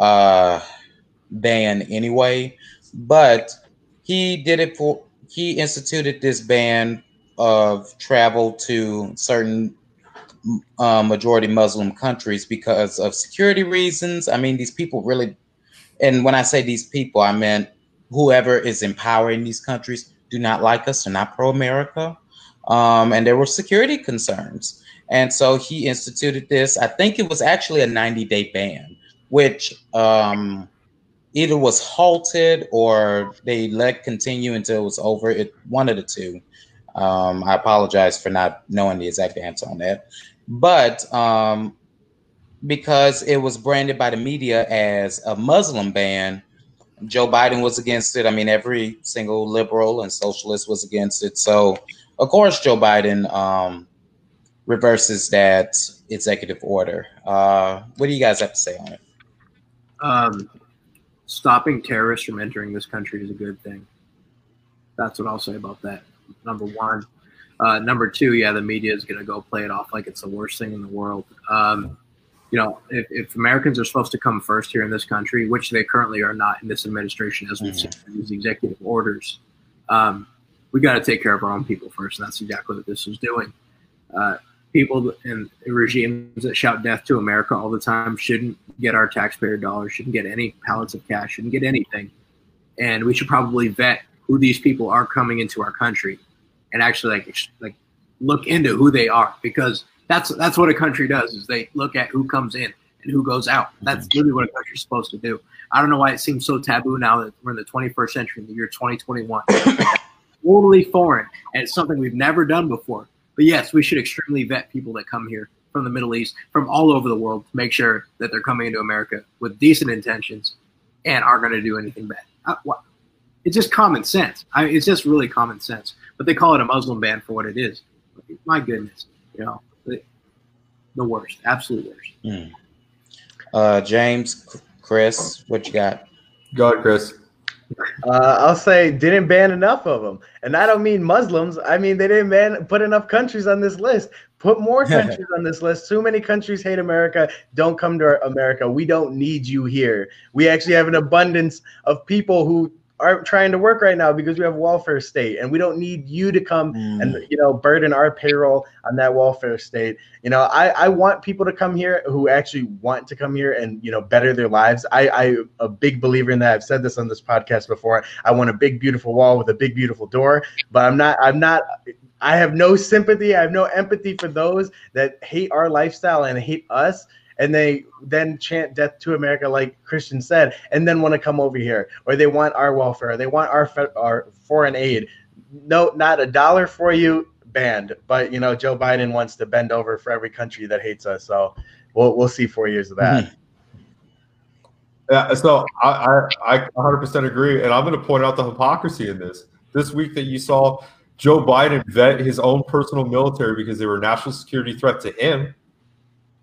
uh, ban anyway, but he did it for. He instituted this ban of travel to certain uh, majority Muslim countries because of security reasons. I mean, these people really, and when I say these people, I meant whoever is in power in these countries do not like us. They're not pro America. Um, and there were security concerns. And so he instituted this. I think it was actually a 90 day ban, which um, either was halted or they let continue until it was over. It one of the two. Um, I apologize for not knowing the exact answer on that. But um, because it was branded by the media as a Muslim ban, Joe Biden was against it. I mean, every single liberal and socialist was against it. So, of course, Joe Biden um, reverses that executive order. Uh, what do you guys have to say on it? Um, stopping terrorists from entering this country is a good thing. That's what I'll say about that. Number one. Uh, number two, yeah, the media is going to go play it off like it's the worst thing in the world. Um, you know, if, if, Americans are supposed to come first here in this country, which they currently are not in this administration, as we've mm-hmm. seen these executive orders, um, we got to take care of our own people first. And that's exactly what this is doing. Uh, people in regimes that shout death to America all the time shouldn't get our taxpayer dollars, shouldn't get any pallets of cash, shouldn't get anything. And we should probably vet who these people are coming into our country and actually like like look into who they are because that's that's what a country does is they look at who comes in and who goes out. That's mm-hmm. what a country's supposed to do. I don't know why it seems so taboo now that we're in the 21st century, in the year 2021. totally foreign, and it's something we've never done before. But yes, we should extremely vet people that come here from the Middle East, from all over the world, to make sure that they're coming into America with decent intentions and aren't going to do anything bad. Uh, it's just common sense. I it's just really common sense. But they call it a Muslim ban for what it is. My goodness, you know, the, the worst, absolute worst. Mm. Uh, James, Chris, what you got? Go ahead, Chris. Uh, I'll say didn't ban enough of them, and I don't mean Muslims. I mean they didn't ban put enough countries on this list. Put more countries on this list. Too many countries hate America. Don't come to America. We don't need you here. We actually have an abundance of people who are trying to work right now because we have welfare state and we don't need you to come mm. and you know burden our payroll on that welfare state you know I, I want people to come here who actually want to come here and you know better their lives I, I a big believer in that i've said this on this podcast before i want a big beautiful wall with a big beautiful door but i'm not i'm not I have no sympathy. I have no empathy for those that hate our lifestyle and hate us and they then chant death to America, like Christian said, and then want to come over here, or they want our welfare, they want our our foreign aid. No, not a dollar for you, banned. But you know, Joe Biden wants to bend over for every country that hates us. So we'll we'll see four years of that. Mm-hmm. Yeah, so I, I, I 100% agree, and I'm going to point out the hypocrisy in this. This week that you saw Joe Biden vet his own personal military because they were a national security threat to him,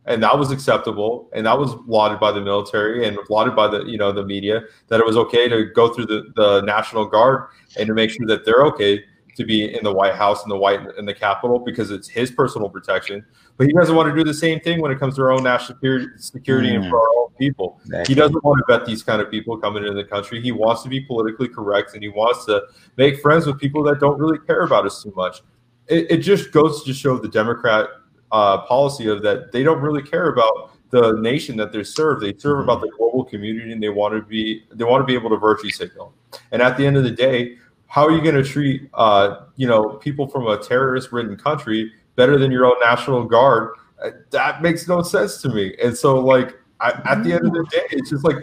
and that was acceptable and that was lauded by the military and lauded by the you know the media that it was okay to go through the, the national guard and to make sure that they're okay to be in the white house and the white in the capitol because it's his personal protection but he doesn't want to do the same thing when it comes to our own national security, security mm. and for our own people exactly. he doesn't want to vet these kind of people coming into the country he wants to be politically correct and he wants to make friends with people that don't really care about us too much it, it just goes to show the democrat uh, policy of that they don't really care about the nation that they serve. They serve mm-hmm. about the global community, and they want to be they want to be able to virtue signal. And at the end of the day, how are you going to treat uh, you know people from a terrorist ridden country better than your own national guard? Uh, that makes no sense to me. And so, like I, at the end of the day, it's just like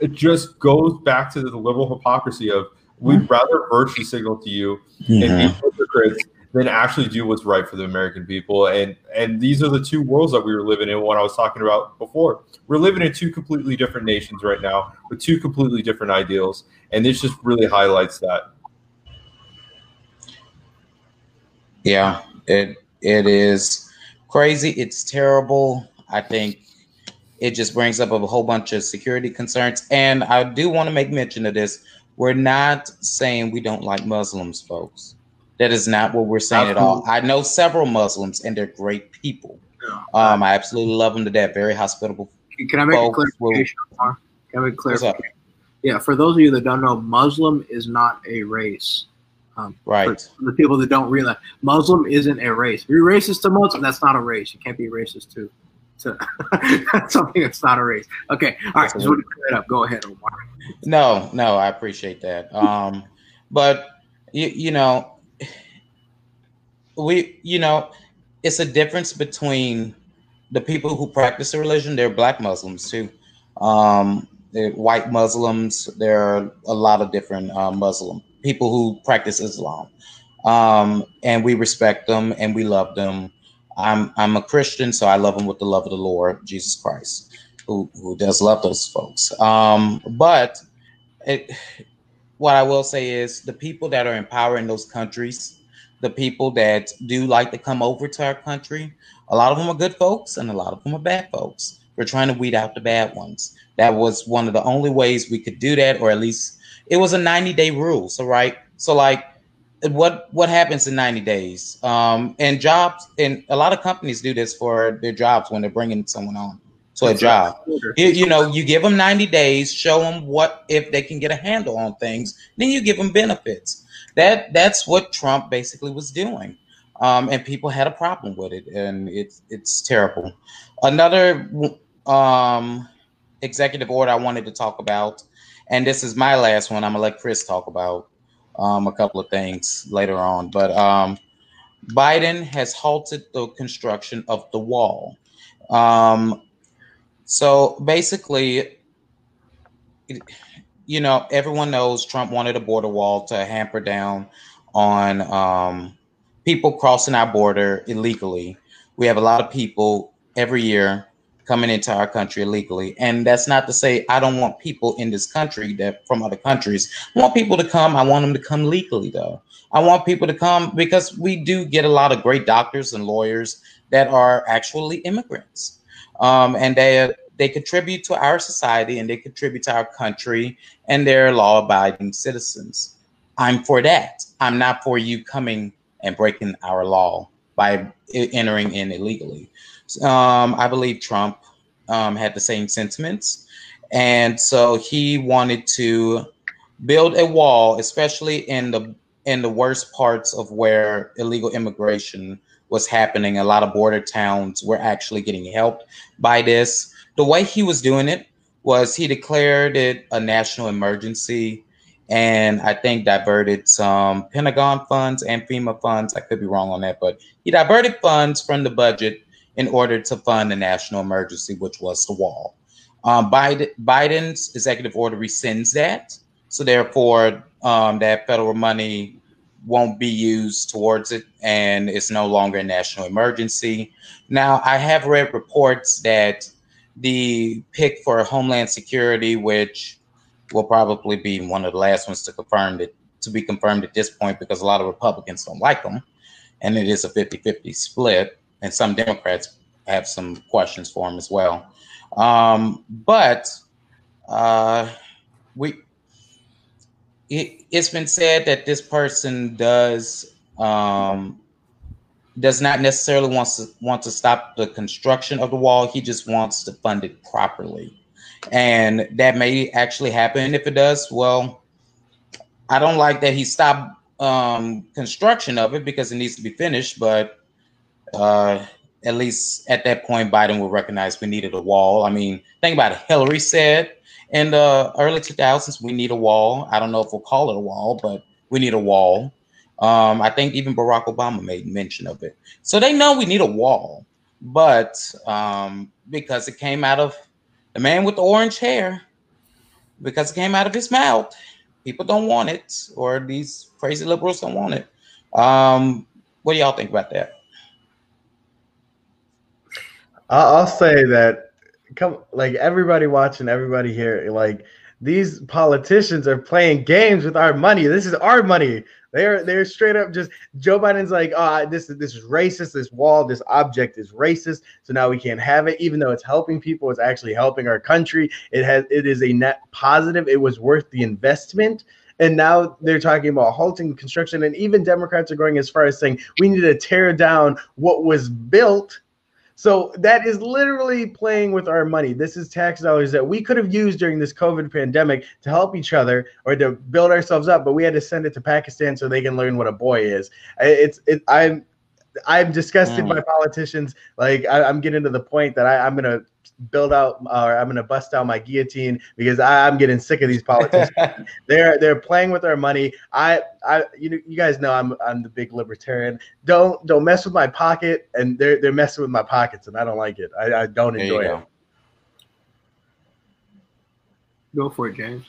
it just goes back to the liberal hypocrisy of we'd mm-hmm. rather virtue signal to you mm-hmm. and be hypocrites than actually do what's right for the American people. And and these are the two worlds that we were living in. What I was talking about before, we're living in two completely different nations right now with two completely different ideals, and this just really highlights that. Yeah, it it is crazy. It's terrible. I think it just brings up a whole bunch of security concerns. And I do want to make mention of this. We're not saying we don't like Muslims, folks That is not what we're saying at all. I know several Muslims and they're great people. Um, I absolutely love them to death. Very hospitable. Can I make a clarification? Can I make a clarification? Yeah, for those of you that don't know, Muslim is not a race. Um, right. For the people that don't realize, Muslim isn't a race. If you're racist to Muslim, that's not a race. You can't be racist to, to something that's not a race. Okay. All right. Just want to clear it up. Go ahead, Omar. No, no, I appreciate that. Um, but you, you know, we, you know, it's a difference between the people who practice the religion. They're black Muslims too. Um, they're white Muslims. There are a lot of different uh, Muslim people who practice Islam, um, and we respect them and we love them. I'm I'm a Christian, so I love them with the love of the Lord Jesus Christ, who who does love those folks. Um, but it, what I will say is the people that are in power in those countries, the people that do like to come over to our country, a lot of them are good folks and a lot of them are bad folks. We're trying to weed out the bad ones. That was one of the only ways we could do that, or at least it was a 90 day rule. So right, so like what what happens in 90 days um and jobs and a lot of companies do this for their jobs when they're bringing someone on to a job you, you, know you give them 90 days show them what if they can get a handle on things then you give them benefits that that's what trump basically was doing um, and people had a problem with it and it's it's terrible another um, executive order i wanted to talk about and this is my last one i'm gonna let chris talk about um, a couple of things later on. But um, Biden has halted the construction of the wall. Um, so basically, you know, everyone knows Trump wanted a border wall to hamper down on um, people crossing our border illegally. We have a lot of people every year coming into our country illegally. And that's not to say I don't want people in this country that from other countries. I want people to come. I want them to come legally though. I want people to come because we do get a lot of great doctors and lawyers that are actually immigrants. Um, and they they contribute to our society and they contribute to our country and they're law-abiding citizens. I'm for that. I'm not for you coming and breaking our law by entering in illegally. Um, I believe Trump um, had the same sentiments. And so he wanted to build a wall, especially in the in the worst parts of where illegal immigration was happening. A lot of border towns were actually getting helped by this. The way he was doing it was he declared it a national emergency and I think diverted some Pentagon funds and FEMA funds. I could be wrong on that, but he diverted funds from the budget in order to fund the national emergency, which was the wall. Um, Biden, Biden's executive order rescinds that. So therefore, um, that federal money won't be used towards it, and it's no longer a national emergency. Now, I have read reports that the pick for Homeland Security, which will probably be one of the last ones to confirm it to be confirmed at this point because a lot of Republicans don't like them, and it is a 50-50 split and some Democrats have some questions for him as well. Um, but uh, we it, has been said that this person does um, does not necessarily want to want to stop the construction of the wall. He just wants to fund it properly, and that may actually happen. If it does, well, I don't like that he stopped um, construction of it because it needs to be finished, but uh, at least at that point, Biden will recognize we needed a wall. I mean, think about it. Hillary said in the early 2000s, we need a wall. I don't know if we'll call it a wall, but we need a wall. Um, I think even Barack Obama made mention of it. So they know we need a wall, but um, because it came out of the man with the orange hair, because it came out of his mouth, people don't want it, or these crazy liberals don't want it. Um, what do y'all think about that? I'll say that come like everybody watching, everybody here, like these politicians are playing games with our money. This is our money. They're they're straight up just Joe Biden's like, oh, this is this is racist. This wall, this object is racist. So now we can't have it, even though it's helping people. It's actually helping our country. It has it is a net positive. It was worth the investment. And now they're talking about halting construction. And even Democrats are going as far as saying we need to tear down what was built. So that is literally playing with our money. This is tax dollars that we could have used during this COVID pandemic to help each other or to build ourselves up, but we had to send it to Pakistan so they can learn what a boy is. It's it, I'm I'm disgusted mm. by politicians. Like I, am getting to the point that I, I'm gonna build out or I'm gonna bust out my guillotine because I, am getting sick of these politicians. they're they're playing with our money. I I you know you guys know I'm I'm the big libertarian. Don't don't mess with my pocket, and they're they're messing with my pockets, and I don't like it. I, I don't enjoy it. Go for it, James.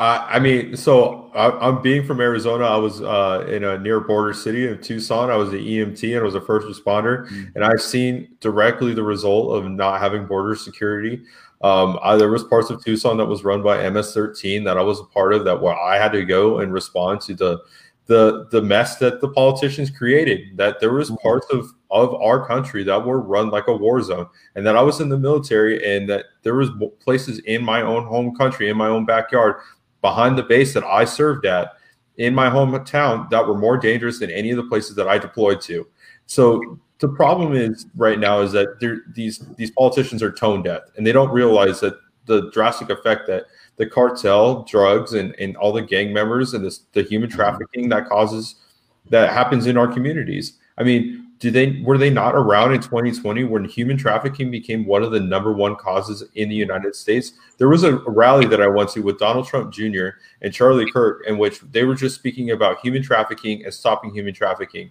Uh, I mean, so I, am being from Arizona. I was uh, in a near border city of Tucson. I was an EMT and I was a first responder, mm-hmm. and I've seen directly the result of not having border security. Um, I, there was parts of Tucson that was run by MS-13 that I was a part of that where I had to go and respond to the the the mess that the politicians created. That there was mm-hmm. parts of of our country that were run like a war zone, and that I was in the military, and that there was places in my own home country, in my own backyard, behind the base that I served at in my hometown that were more dangerous than any of the places that I deployed to. So the problem is right now is that these these politicians are tone deaf and they don't realize that the drastic effect that the cartel, drugs, and, and all the gang members and this, the human mm-hmm. trafficking that causes that happens in our communities. I mean, do they were they not around in 2020 when human trafficking became one of the number one causes in the United States? There was a rally that I went to with Donald Trump Jr. and Charlie Kirk, in which they were just speaking about human trafficking and stopping human trafficking,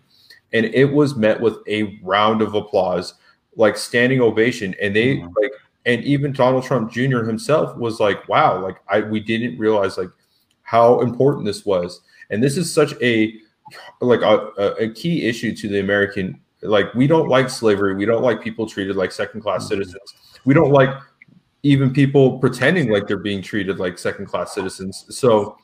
and it was met with a round of applause, like standing ovation, and they mm-hmm. like, and even Donald Trump Jr. himself was like, "Wow, like I we didn't realize like how important this was," and this is such a like a, a key issue to the American like we don't like slavery. We don't like people treated like second class mm-hmm. citizens. We don't like even people pretending like they're being treated like second class citizens. So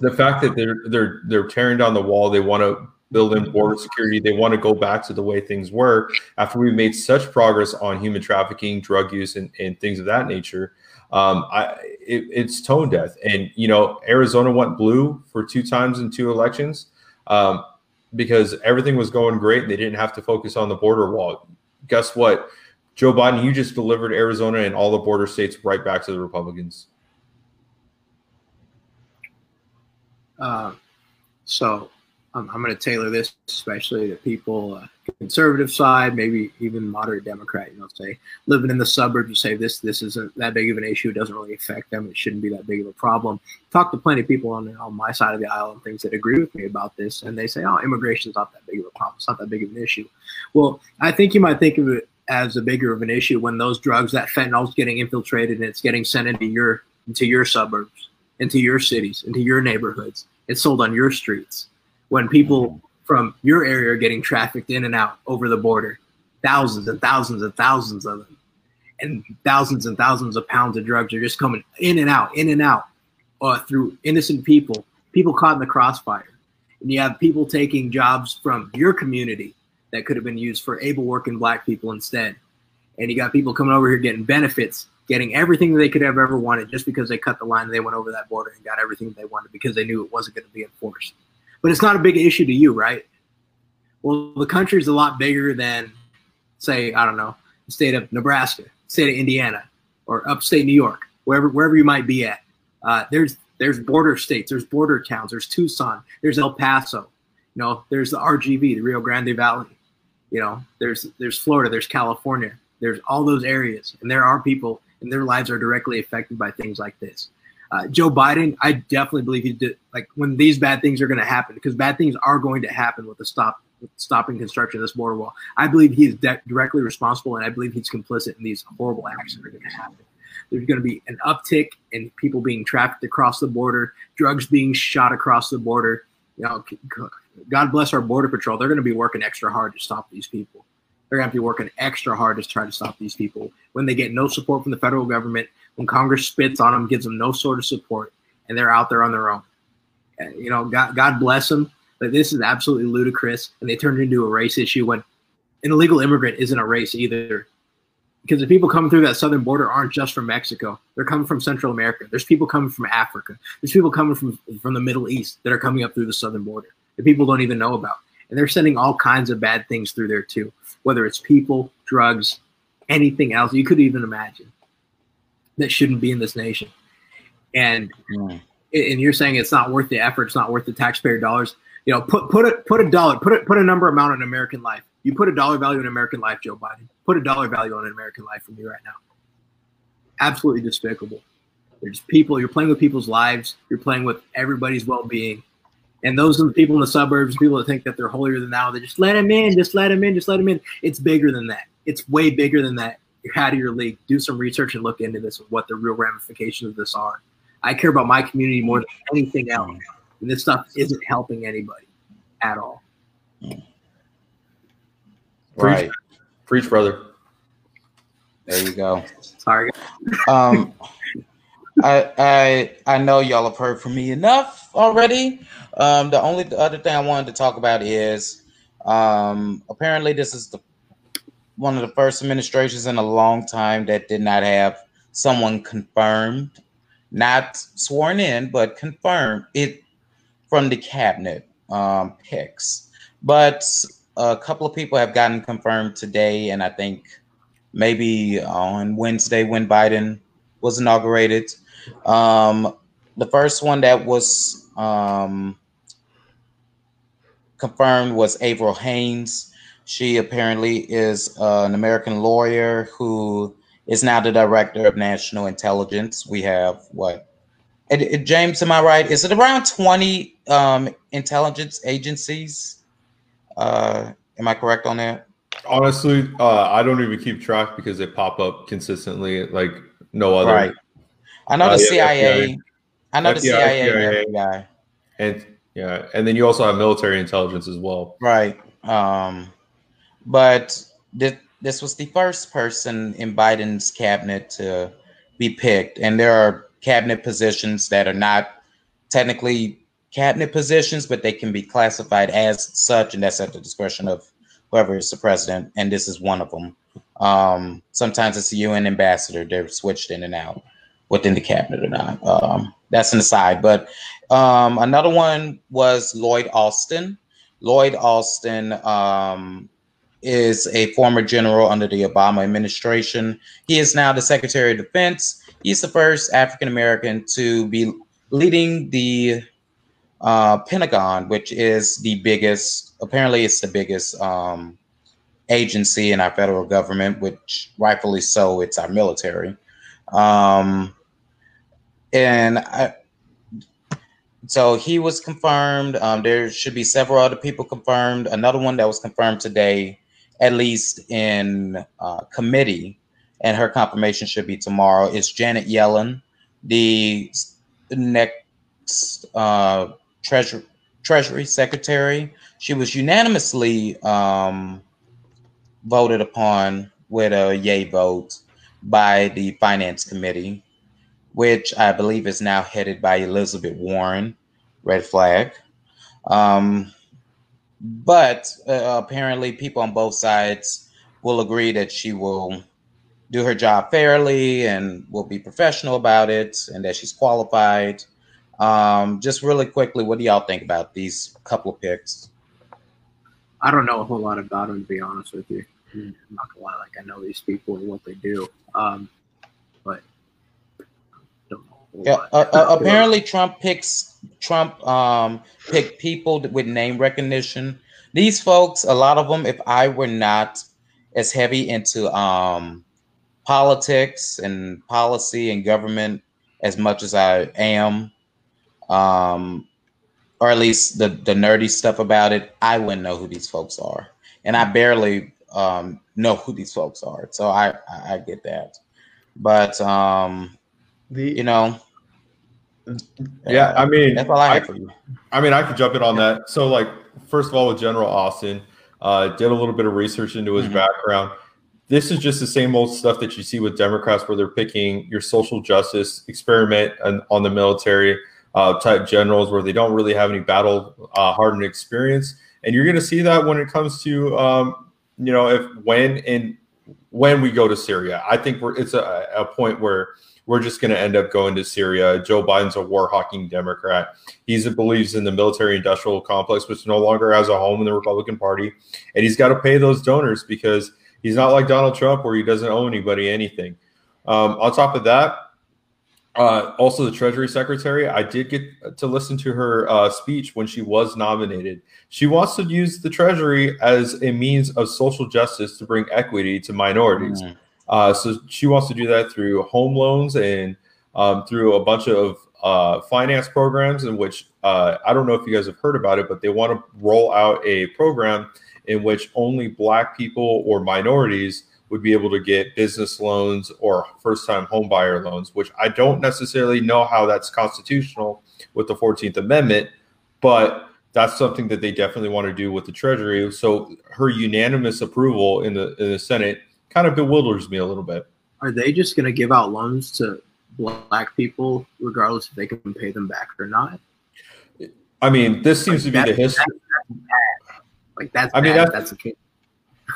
the fact that they're they're they're tearing down the wall, they want to build in border security, they want to go back to the way things were after we made such progress on human trafficking, drug use, and, and things of that nature. Um, I it, it's tone deaf, and you know Arizona went blue for two times in two elections um, because everything was going great and they didn't have to focus on the border wall. Guess what? Joe Biden, you just delivered Arizona and all the border states right back to the Republicans. Uh, so um, I'm going to tailor this especially to people uh, conservative side, maybe even moderate Democrat. You know, say living in the suburbs, you say this this isn't that big of an issue. It doesn't really affect them. It shouldn't be that big of a problem. Talk to plenty of people on on my side of the aisle and things that agree with me about this, and they say, "Oh, immigration's not that big of a problem. It's not that big of an issue." Well, I think you might think of it as a bigger of an issue when those drugs, that fentanyl, is getting infiltrated and it's getting sent into your into your suburbs, into your cities, into your neighborhoods. It's sold on your streets when people from your area are getting trafficked in and out over the border, thousands and thousands and thousands of them, and thousands and thousands of pounds of drugs are just coming in and out, in and out, uh, through innocent people, people caught in the crossfire. And you have people taking jobs from your community that could have been used for able working black people instead. And you got people coming over here getting benefits, getting everything that they could have ever wanted just because they cut the line and they went over that border and got everything they wanted because they knew it wasn't going to be enforced but it's not a big issue to you, right? Well, the country is a lot bigger than, say, I don't know, the state of Nebraska, state of Indiana, or upstate New York, wherever wherever you might be at. Uh, there's there's border states, there's border towns, there's Tucson, there's El Paso, you know, there's the RGV, the Rio Grande Valley, you know, there's there's Florida, there's California, there's all those areas, and there are people and their lives are directly affected by things like this. Uh, Joe Biden, I definitely believe he did like when these bad things are going to happen because bad things are going to happen with the stop stopping construction of this border wall. I believe he is de- directly responsible, and I believe he's complicit in these horrible acts that are going to happen. There's going to be an uptick in people being trafficked across the border, drugs being shot across the border. You know, God bless our border patrol. They're going to be working extra hard to stop these people. They're going to be working extra hard to try to stop these people when they get no support from the federal government when Congress spits on them, gives them no sort of support, and they're out there on their own. You know, God, God bless them, but this is absolutely ludicrous, and they turned into a race issue when an illegal immigrant isn't a race either. because the people coming through that southern border aren't just from Mexico. They're coming from Central America. There's people coming from Africa. There's people coming from from the Middle East that are coming up through the southern border that people don't even know about. And they're sending all kinds of bad things through there too, whether it's people, drugs, anything else you could even imagine that shouldn't be in this nation. And mm. and you're saying it's not worth the effort, it's not worth the taxpayer dollars. You know, put put a put a dollar, put a put a number amount on American life. You put a dollar value in American life, Joe Biden. Put a dollar value on an American life for me right now. Absolutely despicable. They're people. You're playing with people's lives. You're playing with everybody's well-being. And those are the people in the suburbs, people that think that they're holier than thou. They just let them in, just let them in, just let them in. It's bigger than that. It's way bigger than that. You're out of your league. Do some research and look into this and what the real ramifications of this are. I care about my community more than anything else. And this stuff isn't helping anybody at all. Right. Preach, Preach brother. There you go. Sorry. Um, I I know y'all have heard from me enough already. Um, the only other thing I wanted to talk about is um, apparently this is the one of the first administrations in a long time that did not have someone confirmed, not sworn in, but confirmed it from the cabinet um, picks. But a couple of people have gotten confirmed today, and I think maybe on Wednesday when Biden was inaugurated. Um, the first one that was um, confirmed was Avril Haines. She apparently is uh, an American lawyer who is now the director of national intelligence. We have what? It, it, James, am I right? Is it around 20 um, intelligence agencies? Uh, am I correct on that? Honestly, uh, I don't even keep track because they pop up consistently like no other. Right. I know the uh, CIA. FBI, I know FBI, the CIA, CIA and FBI. And yeah, and then you also have military intelligence as well. Right. Um, but th- this was the first person in Biden's cabinet to be picked, and there are cabinet positions that are not technically cabinet positions, but they can be classified as such, and that's at the discretion of whoever is the president. And this is one of them. Um, sometimes it's the UN ambassador; they're switched in and out within the cabinet or not. Um, that's an aside. But um, another one was Lloyd Austin. Lloyd Austin um, is a former general under the Obama administration. He is now the Secretary of Defense. He's the first African American to be leading the uh, Pentagon, which is the biggest, apparently, it's the biggest um, agency in our federal government, which rightfully so, it's our military. Um, and I, so he was confirmed. Um, there should be several other people confirmed. Another one that was confirmed today, at least in uh, committee, and her confirmation should be tomorrow, is Janet Yellen, the next uh, Treasury, Treasury Secretary. She was unanimously um, voted upon with a yay vote by the Finance Committee which I believe is now headed by Elizabeth Warren. Red flag. Um, but uh, apparently, people on both sides will agree that she will do her job fairly and will be professional about it and that she's qualified. Um, just really quickly, what do y'all think about these couple of picks? I don't know a whole lot about them, to be honest with you. I'm not gonna lie, like I know these people and what they do. Um, yeah, uh, uh, apparently Trump picks Trump um pick people with name recognition. These folks, a lot of them, if I were not as heavy into um politics and policy and government as much as I am, um, or at least the the nerdy stuff about it, I wouldn't know who these folks are, and I barely um know who these folks are. So I I, I get that, but um, the you know yeah, I mean, that's all I have for you. I mean, I could jump in on that. So, like, first of all, with General Austin, uh, did a little bit of research into his mm-hmm. background. This is just the same old stuff that you see with Democrats, where they're picking your social justice experiment on, on the military uh, type generals, where they don't really have any battle uh, hardened experience. And you're going to see that when it comes to, um, you know, if when and when we go to Syria. I think we're it's a, a point where we're just going to end up going to Syria. Joe Biden's a war hawking Democrat. He believes in the military industrial complex, which no longer has a home in the Republican Party. And he's got to pay those donors because he's not like Donald Trump where he doesn't owe anybody anything. Um, on top of that, uh, also the Treasury Secretary, I did get to listen to her uh, speech when she was nominated. She wants to use the Treasury as a means of social justice to bring equity to minorities. Mm. Uh, so she wants to do that through home loans and um, through a bunch of uh, finance programs in which uh, I don't know if you guys have heard about it, but they want to roll out a program in which only Black people or minorities would be able to get business loans or first time home buyer loans, which I don't necessarily know how that's constitutional with the 14th Amendment, but that's something that they definitely want to do with the Treasury. So her unanimous approval in the in the Senate kind of bewilders me a little bit. Are they just going to give out loans to black people, regardless if they can pay them back or not? I mean, this seems like to be the history. That's like that's I mean, that's, that's a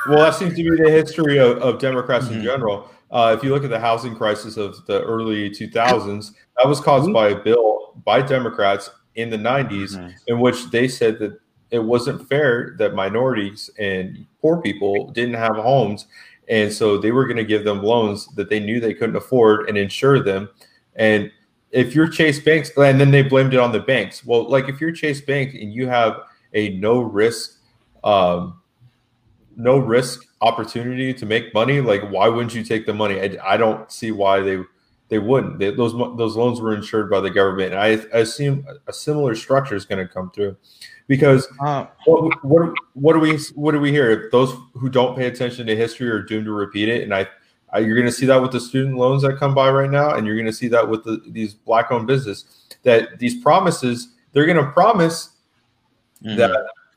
well, that seems to be the history of, of Democrats mm-hmm. in general. Uh, if you look at the housing crisis of the early 2000s, that was caused mm-hmm. by a bill by Democrats in the 90s, mm-hmm. in which they said that it wasn't fair that minorities and poor people didn't have homes and so they were going to give them loans that they knew they couldn't afford and insure them. And if you're Chase Banks, and then they blamed it on the banks. Well, like if you're Chase Bank and you have a no risk, um, no risk opportunity to make money, like why wouldn't you take the money? I, I don't see why they they wouldn't. They, those those loans were insured by the government. And I, I assume a similar structure is going to come through because uh, what, what, what do we what do we hear? Those who don't pay attention to history are doomed to repeat it, and I, I you're going to see that with the student loans that come by right now, and you're going to see that with the, these black-owned business that these promises they're going to promise mm-hmm. that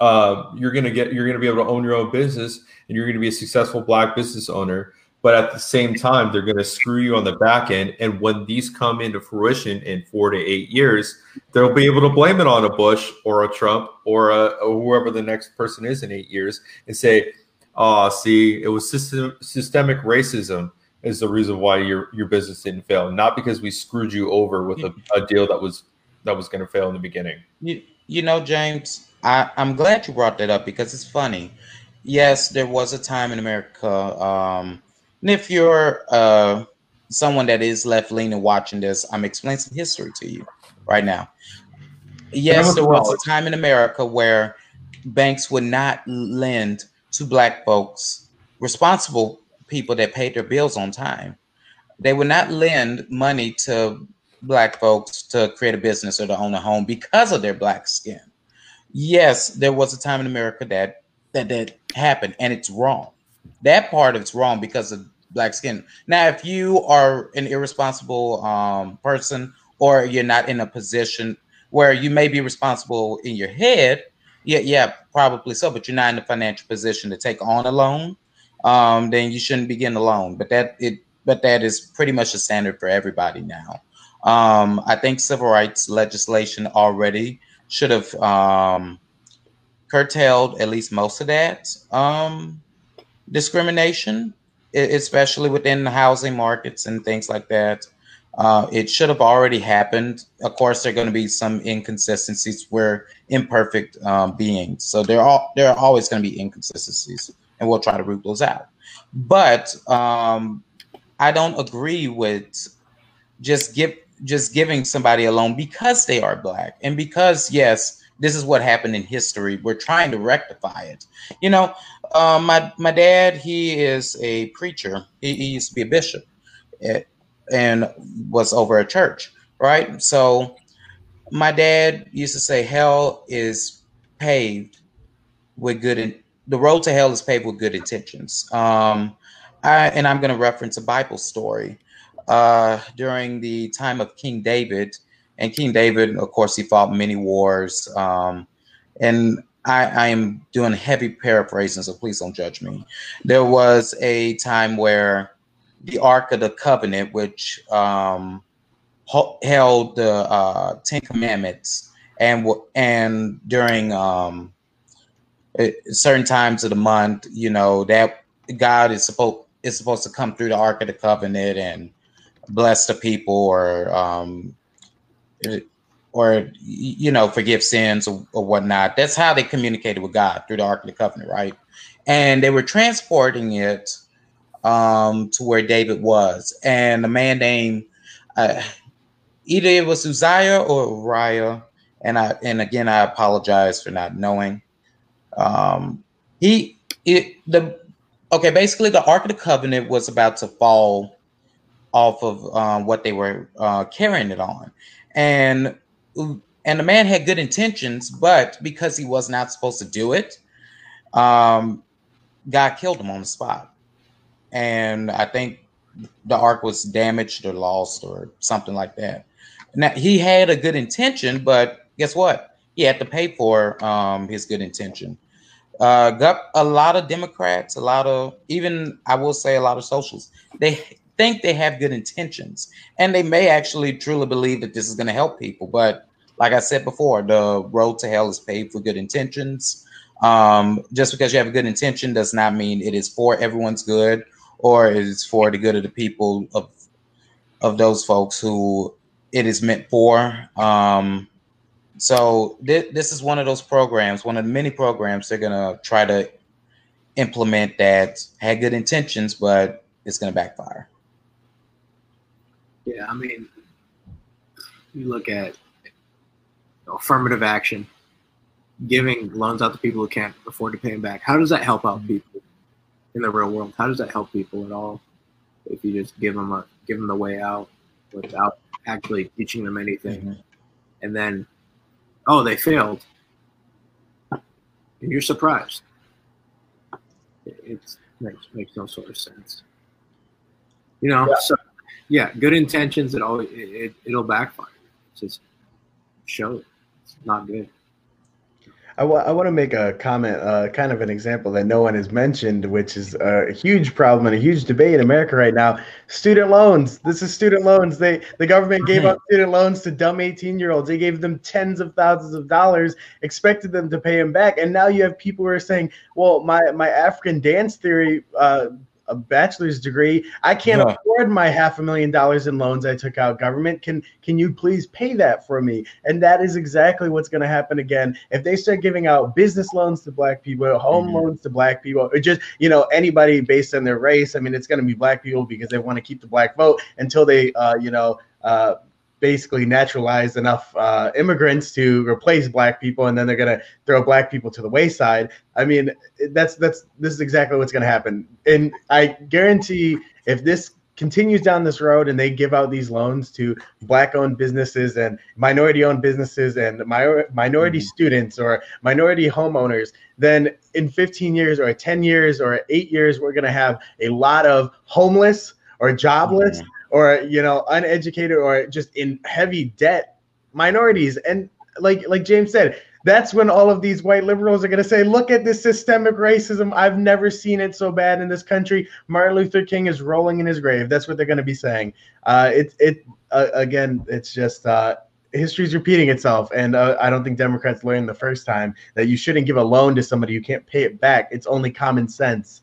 uh, you're to get you're to be able to own your own business and you're to be a successful black business owner but at the same time they're to screw you on the back end. And when these come into fruition in four to eight years they'll be able to blame it on a bush or a trump or, a, or whoever the next person is in eight years and say oh see it was system, systemic racism is the reason why your your business didn't fail. Not because we screwed you over with a, a deal that was that was going to fail in the beginning. You, you know james I, i'm glad you brought that up because it's funny yes there was a time in america um, and if you're uh, someone that is left leaning watching this, I'm explaining some history to you right now. Yes, there was a time in America where banks would not lend to black folks, responsible people that paid their bills on time. They would not lend money to black folks to create a business or to own a home because of their black skin. Yes, there was a time in America that that that happened, and it's wrong. That part of it's wrong because of black skin. Now, if you are an irresponsible um, person or you're not in a position where you may be responsible in your head, yeah, yeah, probably so, but you're not in a financial position to take on a loan, um, then you shouldn't be getting a loan. But that it, but that is pretty much a standard for everybody now. Um, I think civil rights legislation already should have um, curtailed at least most of that um, discrimination especially within the housing markets and things like that. Uh, it should have already happened. Of course, there are going to be some inconsistencies. We're imperfect um, beings, so there are there are always going to be inconsistencies, and we'll try to root those out. But um, I don't agree with just give just giving somebody a loan because they are black and because yes, this is what happened in history. We're trying to rectify it. You know, um, my my dad, he is a preacher. He, he used to be a bishop, eh, and was over a church, right? So, my dad used to say, "Hell is paved with good. In, the road to hell is paved with good intentions." Um, I, and I'm going to reference a Bible story. Uh, during the time of King David, and King David, of course, he fought many wars. Um, and I, I am doing heavy paraphrasing, so please don't judge me. There was a time where the Ark of the Covenant, which um, held the uh, Ten Commandments, and and during um, certain times of the month, you know that God is supposed is supposed to come through the Ark of the Covenant and bless the people or um, or you know forgive sins or, or, whatnot. That's how they communicated with God through the Ark of the Covenant, right? And they were transporting it um, to where David was, and a man named uh, either it was Uzziah or Uriah, and I and again I apologize for not knowing. Um, he it the okay basically the Ark of the Covenant was about to fall off of um, what they were uh, carrying it on, and and the man had good intentions, but because he was not supposed to do it, um, God killed him on the spot, and I think the ark was damaged or lost or something like that. Now he had a good intention, but guess what? He had to pay for um, his good intention. Uh, got a lot of Democrats, a lot of even I will say a lot of socialists. They think they have good intentions, and they may actually truly believe that this is going to help people. But like I said before, the road to hell is paved for good intentions. Um, just because you have a good intention does not mean it is for everyone's good or it is for the good of the people of of those folks who it is meant for. Um, so th- this is one of those programs, one of the many programs they're gonna try to implement that had good intentions, but it's gonna backfire. Yeah, I mean, you look at you know, affirmative action, giving loans out to people who can't afford to pay them back. How does that help out mm-hmm. people in the real world? How does that help people at all? If you just give them a give them the way out without actually teaching them anything, mm-hmm. and then oh they failed, and you're surprised. It, it makes makes no sort of sense. You know, yeah. so yeah, good intentions. It always it, it will backfire. It's just show it. It's not good. I, w- I want to make a comment, uh, kind of an example that no one has mentioned, which is a huge problem and a huge debate in America right now. Student loans. This is student loans. They the government gave out student loans to dumb 18 year olds. They gave them tens of thousands of dollars, expected them to pay them back, and now you have people who are saying, "Well, my my African dance theory." Uh, a bachelor's degree. I can't yeah. afford my half a million dollars in loans I took out. Government, can can you please pay that for me? And that is exactly what's going to happen again if they start giving out business loans to black people, home mm-hmm. loans to black people, or just you know anybody based on their race. I mean, it's going to be black people because they want to keep the black vote until they, uh, you know. Uh, basically naturalize enough uh, immigrants to replace black people, and then they're gonna throw black people to the wayside. I mean, that's that's this is exactly what's gonna happen, and I guarantee if this continues down this road and they give out these loans to black-owned businesses and minority-owned businesses and mi- minority mm-hmm. students or minority homeowners, then in 15 years or 10 years or 8 years, we're gonna have a lot of homeless or jobless. Mm-hmm or you know uneducated or just in heavy debt minorities. And like like james said that's when all of these white liberals are going to say look at this systemic racism. I've never seen it so bad in this country. Martin luther king is rolling in his grave. That's what they're going to be saying. Uh, it it uh, again it's just uh, history's repeating itself. And uh, i don't think democrats learned the first time that you shouldn't give a loan to somebody. You can't pay it back. It's only common sense.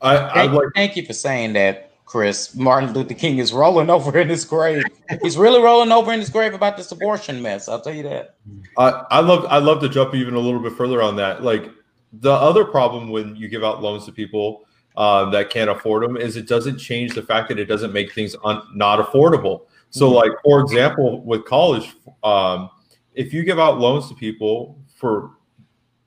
I, thank, like- thank you for saying that Chris, Martin Luther King is rolling over in his grave. He's really rolling over in his grave about this abortion mess. I'll tell you that. I, I love I love to jump even a little bit further on that. Like the other problem when you give out loans to people uh, that can't afford them is it doesn't change the fact that it doesn't make things un- not affordable. So, mm-hmm. like for example, with college, um, if you give out loans to people for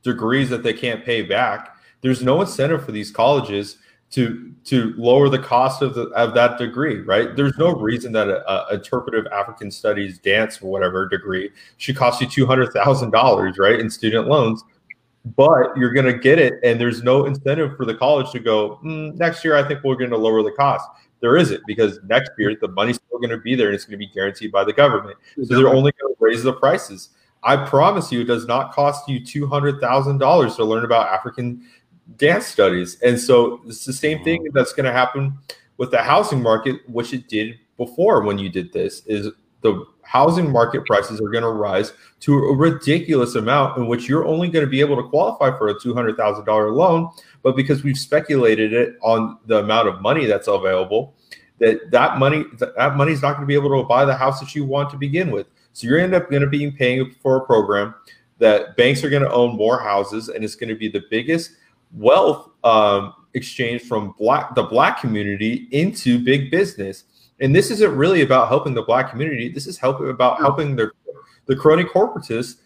degrees that they can't pay back, there's no incentive for these colleges to to lower the cost of the of that degree right? There's no reason that a, a interpretive african studies dance or whatever degree should cost you $200000 right in student loans but you're going to get it and there's no incentive for the college to go mm, next year i think we're going to lower the cost. There isn't because next year the money's still going to be there and it's going to be guaranteed by the government. So they're only going to raise the prices. I promise you it does not cost you $200000 to learn about african dance studies. And so it's the same thing mm-hmm. that's going to happen with the housing market, which it did before when you did this, is the housing market prices are going to rise to a ridiculous amount in which you're only going to be able to qualify for a $200,000 loan. But because we've speculated it on the amount of money that's available, that that money that money is not going to be able to buy the house that you want to begin with. So you're end up going to be paying for a program that banks are going to own more houses, and it's going to be the biggest wealth um, exchange from black the black community into big business. And this isn't really about helping the black community. This is helping about helping the the crony corporatists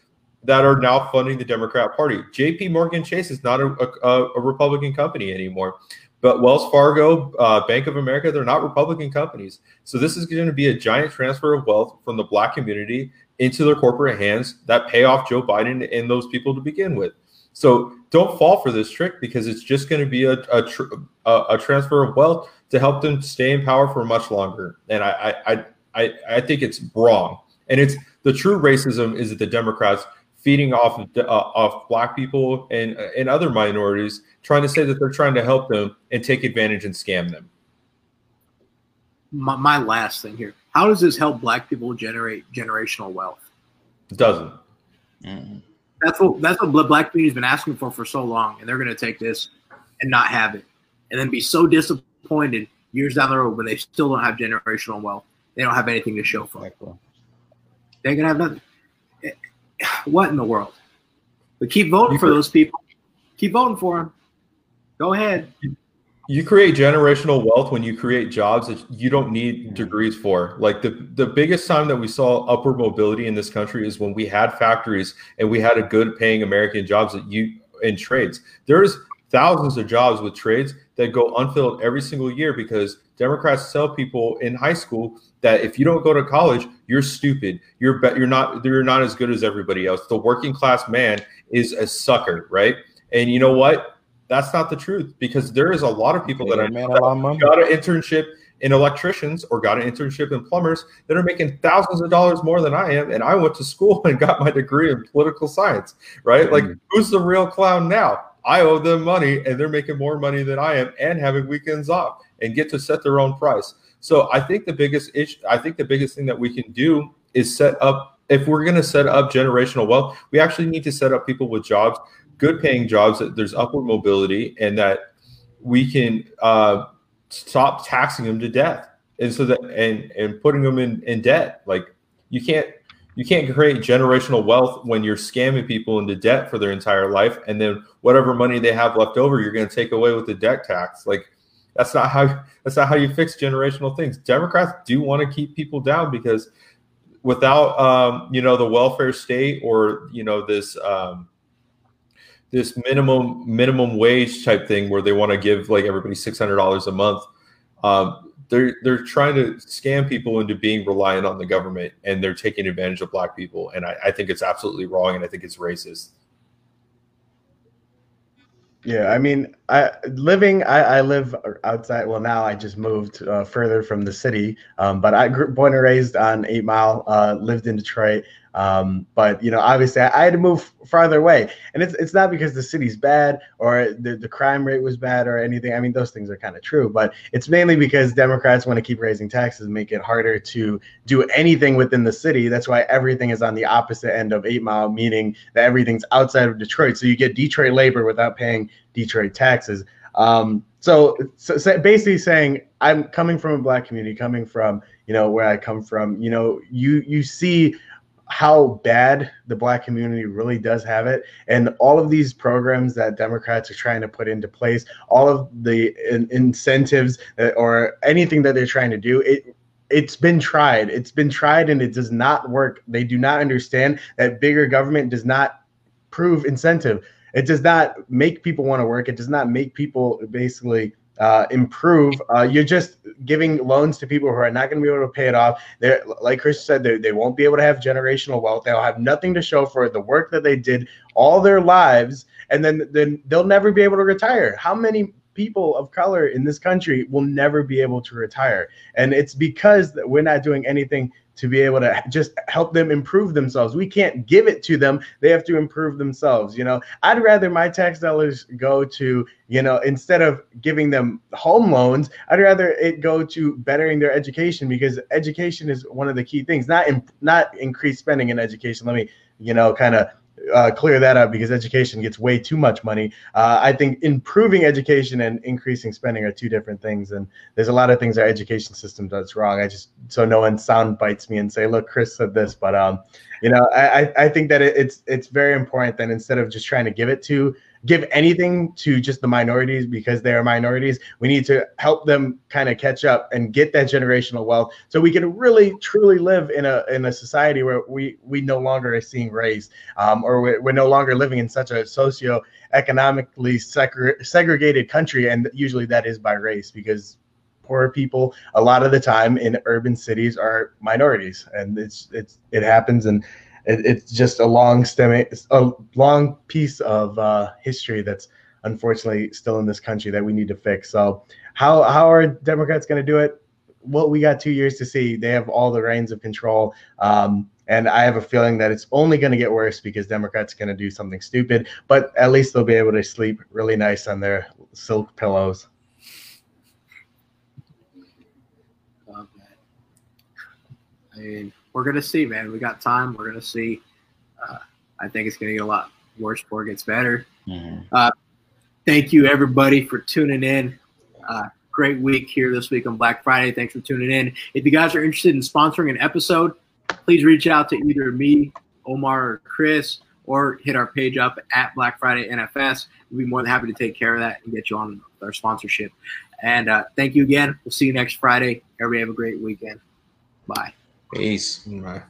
that are now funding the Democrat Party. J.P. Morgan Chase is not a, a, a Republican company anymore, but Wells Fargo, uh, Bank of America, they're not Republican companies. So this is going to be a giant transfer of wealth from the black community into their corporate hands that pay off Joe Biden and those people to begin with. So don't fall for this trick because it's just going to be a, a, tr- a, a transfer of wealth to help them stay in power for much longer. And I, I, I, I think it's wrong. And it's the true racism is that the Democrats feeding off of, uh, off black people and and other minorities, trying to say that they're trying to help them and take advantage and scam them. My, my last thing here: How does this help black people generate generational wealth? It doesn't. Mm-hmm. That's what that's what black community's been asking for for so long, and they're going to take this and not have it, and then be so disappointed years down the road when they still don't have generational wealth. They don't have anything to show for it. They're gonna have nothing. Eh, what in the world? But keep voting for those people. Keep voting for them. Go ahead. You create generational wealth when you create jobs that you don't need degrees for. Like the, the biggest time that we saw upward mobility in this country is when we had factories and we had a good paying American jobs that you in trades. There's thousands of jobs with trades that go unfilled every single year because Democrats tell people in high school that if you don't go to college, you're stupid. You're be- you're not you're not as good as everybody else. The working class man is a sucker, right? And you know what? That's not the truth because there is a lot of people that man, got, got an internship in electricians or got an internship in plumbers that are making thousands of dollars more than I am. And I went to school and got my degree in political science, right? Mm-hmm. Like, who's the real clown now? I owe them money and they're making more money than I am and having weekends off and get to set their own price. So I think the biggest issue, I think the biggest thing that we can do is set up. If we're going to set up generational wealth, we actually need to set up people with jobs, good paying jobs that there's upward mobility, and that we can uh, stop taxing them to death, and so that and and putting them in in debt. Like you can't you can't create generational wealth when you're scamming people into debt for their entire life, and then whatever money they have left over, you're going to take away with the debt tax. Like that's not how that's not how you fix generational things. Democrats do want to keep people down because without um, you know the welfare state or you know this um, this minimum minimum wage type thing where they want to give like everybody six hundred dollars a month. Um, they're they're trying to scam people into being reliant on the government, and they're taking advantage of black people. And I, I think it's absolutely wrong, and I think it's racist. Yeah, I mean, I living. I, I live outside. Well, now I just moved uh, further from the city, um, but I grew born and raised on Eight Mile. Uh, lived in Detroit, um, but you know, obviously, I, I, had to move farther away, and it's it's not because the city's bad or the, the crime rate was bad or anything. I mean, those things are kind of true, but it's mainly because Democrats want to keep raising taxes, and make it harder to do anything within the city. That's why everything is on the opposite end of Eight Mile, meaning that everything's outside of Detroit. So you get Detroit labor without paying Detroit taxes. Um, so, so, so, basically saying I'm coming from a black community, coming from you know where I come from. You know, you you see how bad the black community really does have it. And all of these programs that democrats are trying to put into place all of the in- incentives or anything that they're trying to do it it's been tried. It's been tried and it does not work. They do not understand that bigger government does not prove incentive. It does not make people want to work. It does not make people basically uh, improve. Uh, you're just giving loans to people who are not going to be able to pay it off. They're like Chris said, they, they won't be able to have generational wealth. They'll have nothing to show for the work that they did all their lives, and then then they'll never be able to retire. How many people of color in this country will never be able to retire? And it's because we're not doing anything to be able to just help them improve themselves. We can't give it to them; they have to improve themselves. You know, I'd rather my tax dollars go to you know instead of giving them home loans, I'd rather it go to bettering their education because education is one of the key things. Not in, not increase spending in education. Let me you know kind of uh, clear that up because education gets way too much money. Uh, I think improving education and increasing spending are two different things, and there's a lot of things our education system does wrong. I just so no one sound bites me and say, "Look, Chris said this," but um, you know, I I think that it's it's very important that instead of just trying to give it to give anything to just the minorities because they are minorities. We need to help them kind of catch up and get that generational wealth so we can really truly live in a in a society where we we no longer are seeing race um, or we're, we're no longer living in such a socio economically segre- segregated country and usually that is by race because poor people a lot of the time in urban cities are minorities and it's it's it happens and it, it's just a long stem, a long piece of uh, history that's unfortunately still in this country that we need to fix. So, how how are Democrats going to do it? Well, we got two years to see. They have all the reins of control. Um, and I have a feeling that it's only going to get worse because Democrats going to do something stupid, but at least they'll be able to sleep really nice on their silk pillows. I mean, we're gonna see, man. We got time. We're gonna see. Uh, I think it's gonna get a lot worse before it gets better. Mm-hmm. Uh, thank you, everybody, for tuning in. Uh, great week here this week on Black Friday. Thanks for tuning in. If you guys are interested in sponsoring an episode, please reach out to either me, Omar, or Chris, or hit our page up at Black Friday NFS. We'd be more than happy to take care of that and get you on our sponsorship. And uh, thank you again. We'll see you next Friday. Everybody have a great weekend. Bye. Peace. Bye.